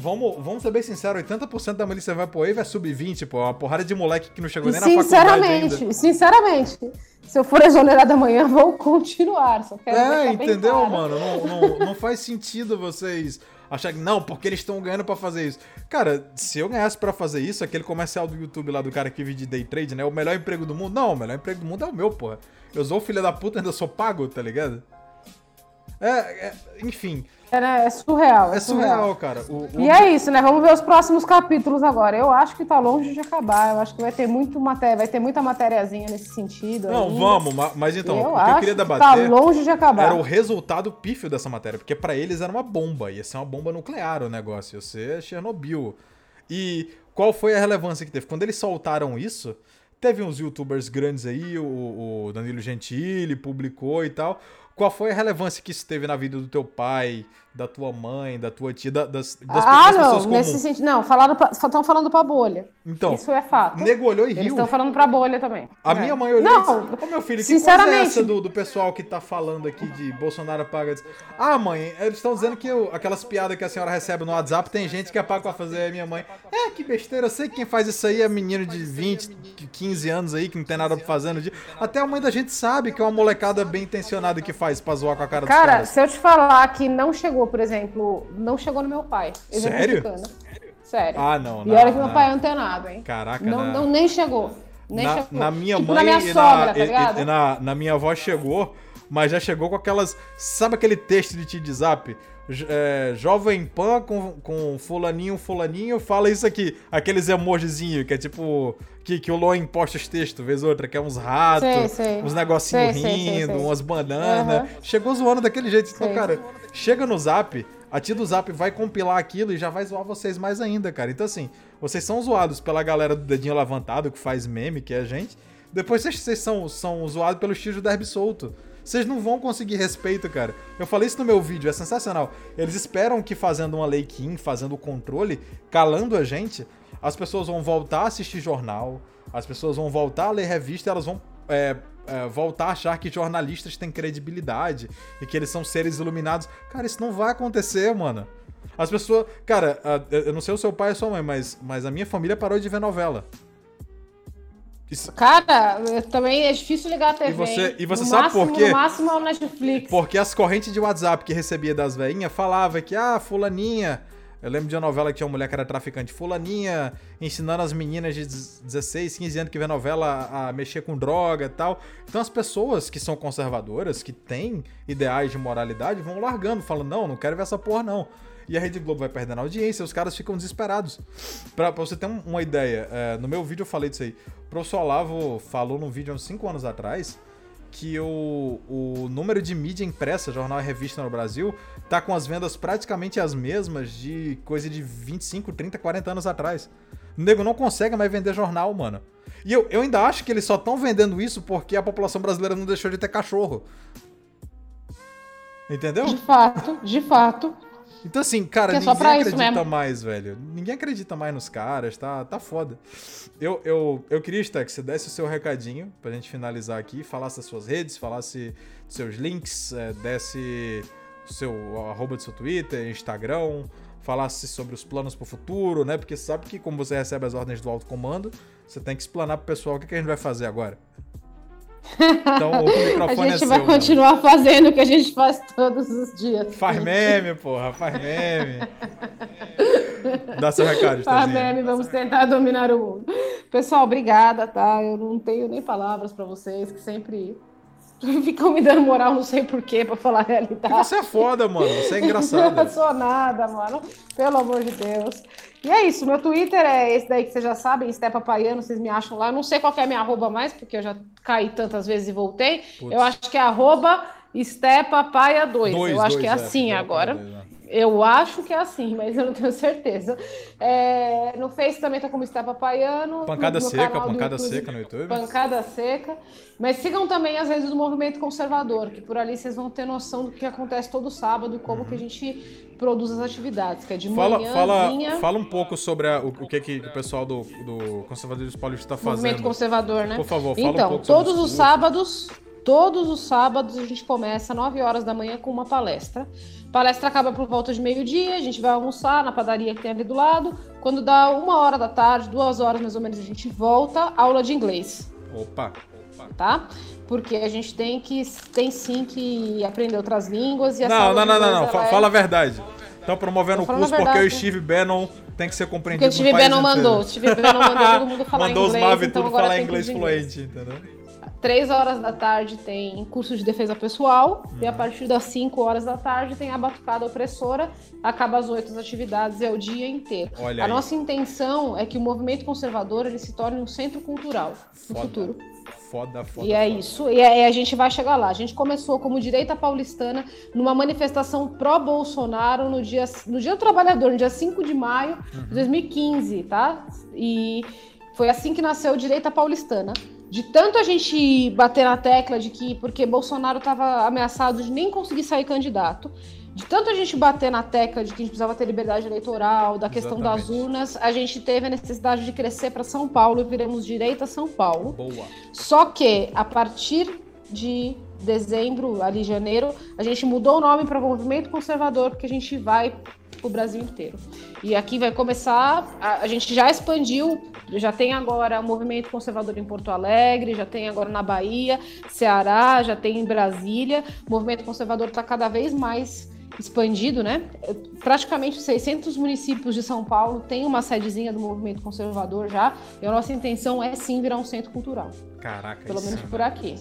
Vamos, vamos ser bem sinceros, 80% da milícia vai pro Wave é sub-20, pô. Uma porrada de moleque que não chegou nem na faculdade ainda. Sinceramente, se eu for exonerado amanhã, vou continuar. Só quero é, entendeu, claro. mano? Não, não, não faz sentido vocês achar que não, porque eles estão ganhando para fazer isso. Cara, se eu ganhasse para fazer isso, aquele comercial do YouTube lá do cara que vive de day trade, né? O melhor emprego do mundo. Não, o melhor emprego do mundo é o meu, porra. Eu sou filho da puta, ainda sou pago, tá ligado? É, é enfim. É, é surreal. É, surreal, surreal, cara. O, o... E é isso, né? Vamos ver os próximos capítulos agora. Eu acho que tá longe de acabar. Eu acho que vai ter muito matéria, vai ter muita matériazinha nesse sentido. Não, ainda. vamos, mas então, eu o que eu queria debater. Que tá longe de acabar. Era o resultado pífio dessa matéria, porque para eles era uma bomba. Ia ser uma bomba nuclear o negócio. Ia ser Chernobyl. E qual foi a relevância que teve? Quando eles soltaram isso. Teve uns youtubers grandes aí, o, o Danilo Gentili publicou e tal. Qual foi a relevância que isso teve na vida do teu pai, da tua mãe, da tua tia, das, das, ah, não, pessoas comuns? Nesse sentido, não, falaram pra, estão falando pra bolha. Então, isso é fato. Nego olhou e riu. Eles estão falando pra bolha também. A é. minha mãe olhou não, e disse, ô meu filho, que sinceramente, coisa é essa do, do pessoal que tá falando aqui de Bolsonaro paga? Ah, mãe, eles estão dizendo que eu, aquelas piadas que a senhora recebe no WhatsApp, tem gente que é pago pra fazer. A minha mãe, é, que besteira, eu sei que quem faz isso aí é menino de 20, 15 anos aí, que não tem nada pra fazer no dia. Até a mãe da gente sabe que é uma molecada bem intencionada que faz pra zoar com a cara Cara, dos caras. se eu te falar que não chegou, por exemplo, não chegou no meu pai. Sério? Sério. Ah, não. E olha que meu pai é antenado, hein? Caraca, não, não nem chegou. Nem na, chegou. Na minha tipo, mãe na minha sogra, na, tá ligado? E, e, na, na minha avó chegou, mas já chegou com aquelas. Sabe aquele texto de WhatsApp? É, Jovem Pan com, com fulaninho, fulaninho, fala isso aqui. Aqueles emojizinhos que é tipo. Que, que o Luan imposta os textos, vez outra, que é uns ratos, sei, sei. uns negocinhos rindo, sei, umas bananas. Uhum. Chegou zoando daquele jeito. Então, cara, chega no zap, a tia do Zap vai compilar aquilo e já vai zoar vocês mais ainda, cara. Então, assim, vocês são zoados pela galera do dedinho levantado, que faz meme, que é a gente. Depois vocês, vocês são, são zoados pelo estilo do derby solto. Vocês não vão conseguir respeito, cara. Eu falei isso no meu vídeo, é sensacional. Eles esperam que fazendo uma lei Kim, fazendo o controle, calando a gente, as pessoas vão voltar a assistir jornal, as pessoas vão voltar a ler revista, elas vão é, é, voltar a achar que jornalistas têm credibilidade e que eles são seres iluminados. Cara, isso não vai acontecer, mano. As pessoas. Cara, eu não sei o seu pai e a sua mãe, mas, mas a minha família parou de ver novela. Isso... Cara, também é difícil ligar a TV. E você, e você sabe máximo, por quê? No máximo é o Netflix. Porque as correntes de WhatsApp que recebia das veinhas falava que, ah, fulaninha. Eu lembro de uma novela que tinha uma mulher que era traficante. Fulaninha ensinando as meninas de 16, 15 anos que vê novela a mexer com droga e tal. Então as pessoas que são conservadoras, que têm ideais de moralidade, vão largando, falando, não, não quero ver essa porra, não e a Rede Globo vai perdendo audiência, os caras ficam desesperados. Pra, pra você ter uma ideia, é, no meu vídeo eu falei disso aí. O professor Olavo falou num vídeo há uns 5 anos atrás que o, o número de mídia impressa, jornal e revista no Brasil, tá com as vendas praticamente as mesmas de coisa de 25, 30, 40 anos atrás. O nego não consegue mais vender jornal, mano. E eu, eu ainda acho que eles só estão vendendo isso porque a população brasileira não deixou de ter cachorro. Entendeu? De fato, de fato. Então, assim, cara, é ninguém acredita mais, velho. Ninguém acredita mais nos caras, tá, tá foda. Eu, eu, eu queria, Sté, que você desse o seu recadinho pra gente finalizar aqui, falasse das suas redes, falasse dos seus links, é, desse o seu arroba do seu Twitter, Instagram, falasse sobre os planos pro futuro, né? Porque sabe que como você recebe as ordens do alto comando, você tem que explanar pro pessoal o que, que a gente vai fazer agora. Então o microfone A gente é vai seu, continuar mano. fazendo o que a gente faz todos os dias. Faz meme, porra, faz meme. Dá seu recado, Tá, meme, vamos tentar dominar o mundo. Pessoal, obrigada, tá? Eu não tenho nem palavras para vocês, que sempre ficam me dando moral, não sei porquê, pra falar a realidade. Você é foda, mano. Você é engraçado. não sou nada, mano. Pelo amor de Deus. E é isso, meu Twitter é esse daí que vocês já sabem, Stepa Paiano, vocês me acham lá. Eu não sei qual é a minha arroba mais, porque eu já caí tantas vezes e voltei. Putz. Eu acho que é arroba Stepa Paia 2. Eu acho dois, que é assim é, agora. Eu acho que é assim, mas eu não tenho certeza. É, no Face também tá como está Papaiano. Pancada seca, pancada YouTube, seca no YouTube. Pancada seca. Mas sigam também as redes do movimento conservador, que por ali vocês vão ter noção do que acontece todo sábado e como uhum. que a gente produz as atividades, que é de fala, Fala, fala um pouco sobre a, o, o, que, que o pessoal do, do Conservadorismo Paulista está fazendo. Movimento conservador, né? Por favor, fala então, um pouco sobre todos os sábados, todos os sábados a gente começa às 9 horas da manhã com uma palestra a palestra acaba por volta de meio-dia, a gente vai almoçar na padaria que tem ali do lado. Quando dá uma hora da tarde, duas horas mais ou menos, a gente volta aula de inglês. Opa! Tá? Porque a gente tem que tem sim que aprender outras línguas e Não, não, não, não, não. É... Fala a verdade. Estão promovendo o curso porque o Steve Bannon tem que ser compreendido. Porque o Steve Bannon mandou. O Steve Bannon mandou todo mundo falar mandou inglês. Mandou os Mavi então tudo falar inglês fluente, entendeu? Três horas da tarde tem curso de defesa pessoal uhum. e a partir das 5 horas da tarde tem a batucada opressora. Acaba às 8 as atividades, é o dia inteiro. Olha a aí. nossa intenção é que o movimento conservador ele se torne um centro cultural no foda. futuro. Foda, foda. E é foda. isso. E, é, a gente vai chegar lá. A gente começou como direita paulistana numa manifestação pró-Bolsonaro no dia, no dia do trabalhador, no dia 5 de maio uhum. de 2015, tá? E foi assim que nasceu Direita Paulistana de tanto a gente bater na tecla de que porque Bolsonaro estava ameaçado de nem conseguir sair candidato, de tanto a gente bater na tecla de que a gente precisava ter liberdade eleitoral, da questão Exatamente. das urnas, a gente teve a necessidade de crescer para São Paulo e viremos direita São Paulo. Boa. Só que a partir de dezembro, ali janeiro, a gente mudou o nome para Movimento Conservador, porque a gente vai o Brasil inteiro. E aqui vai começar, a, a, gente já expandiu, já tem agora o movimento conservador em Porto Alegre, já tem agora na Bahia, Ceará, já tem em Brasília. O movimento conservador está cada vez mais expandido, né? Praticamente 600 municípios de São Paulo têm uma sedezinha do movimento conservador já. E a nossa intenção é sim virar um centro cultural. Caraca, Pelo menos por aqui.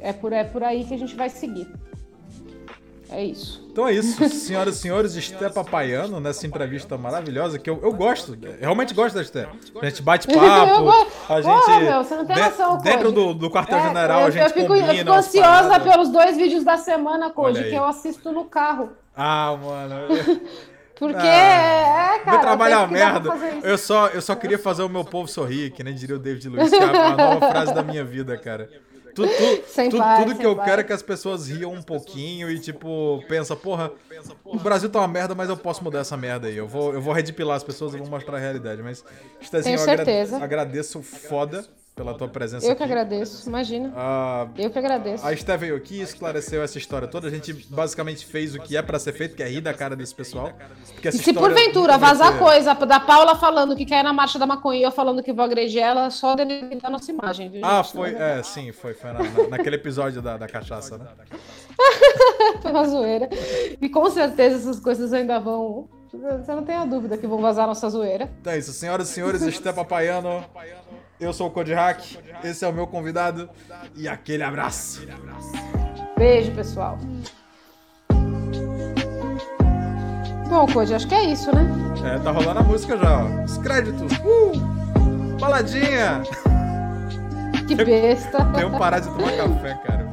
É por, é por aí que a gente vai seguir. É isso. Então é isso, senhoras e senhores, Esté Papaiano, nessa entrevista maravilhosa, que eu, eu gosto, realmente gosto da Esté. A gente bate papo, a gente... Porra, meu, você não tem noção, de, Dentro do, do quartel-general, é, a gente eu fico. Eu fico ansiosa pelos dois vídeos da semana, Code, que eu assisto no carro. Ah, mano... Porque ah, é, cara. Meu trabalho é uma merda. Eu só, eu só queria fazer o meu povo sorrir, que nem diria o David Luiz, que é a nova frase da minha vida, cara. Tudo, tudo, tudo, tudo que eu quero é que as pessoas riam um pouquinho e, tipo, pensa, porra, o Brasil tá uma merda, mas eu posso mudar essa merda aí. Eu vou, eu vou redipilar as pessoas e vou mostrar a realidade. Mas, Tenho eu certeza. agradeço foda pela tua presença Eu aqui. que agradeço, imagina. Uh, eu que agradeço. A Esté veio aqui e esclareceu essa história toda. A gente basicamente fez o que é para ser feito, que é rir da cara desse pessoal. e se porventura vazar ser... coisa da Paula falando que quer ir na marcha da maconha e eu falando que vou agredir ela, só deletar a nossa imagem, viu? Ah, foi, é, sim, foi, foi na, na, naquele episódio da, da cachaça, né? foi uma zoeira. E com certeza essas coisas ainda vão você não tem a dúvida que vão vazar nossa zoeira. Então é isso, senhoras e senhores, Esté Papaiano. Eu sou o Code Hack, esse é o meu convidado e aquele abraço. Beijo, pessoal. Bom, Code, acho que é isso, né? É, tá rolando a música já, ó. Os créditos. Uh! Baladinha! Que besta. Que parar de tomar café, cara.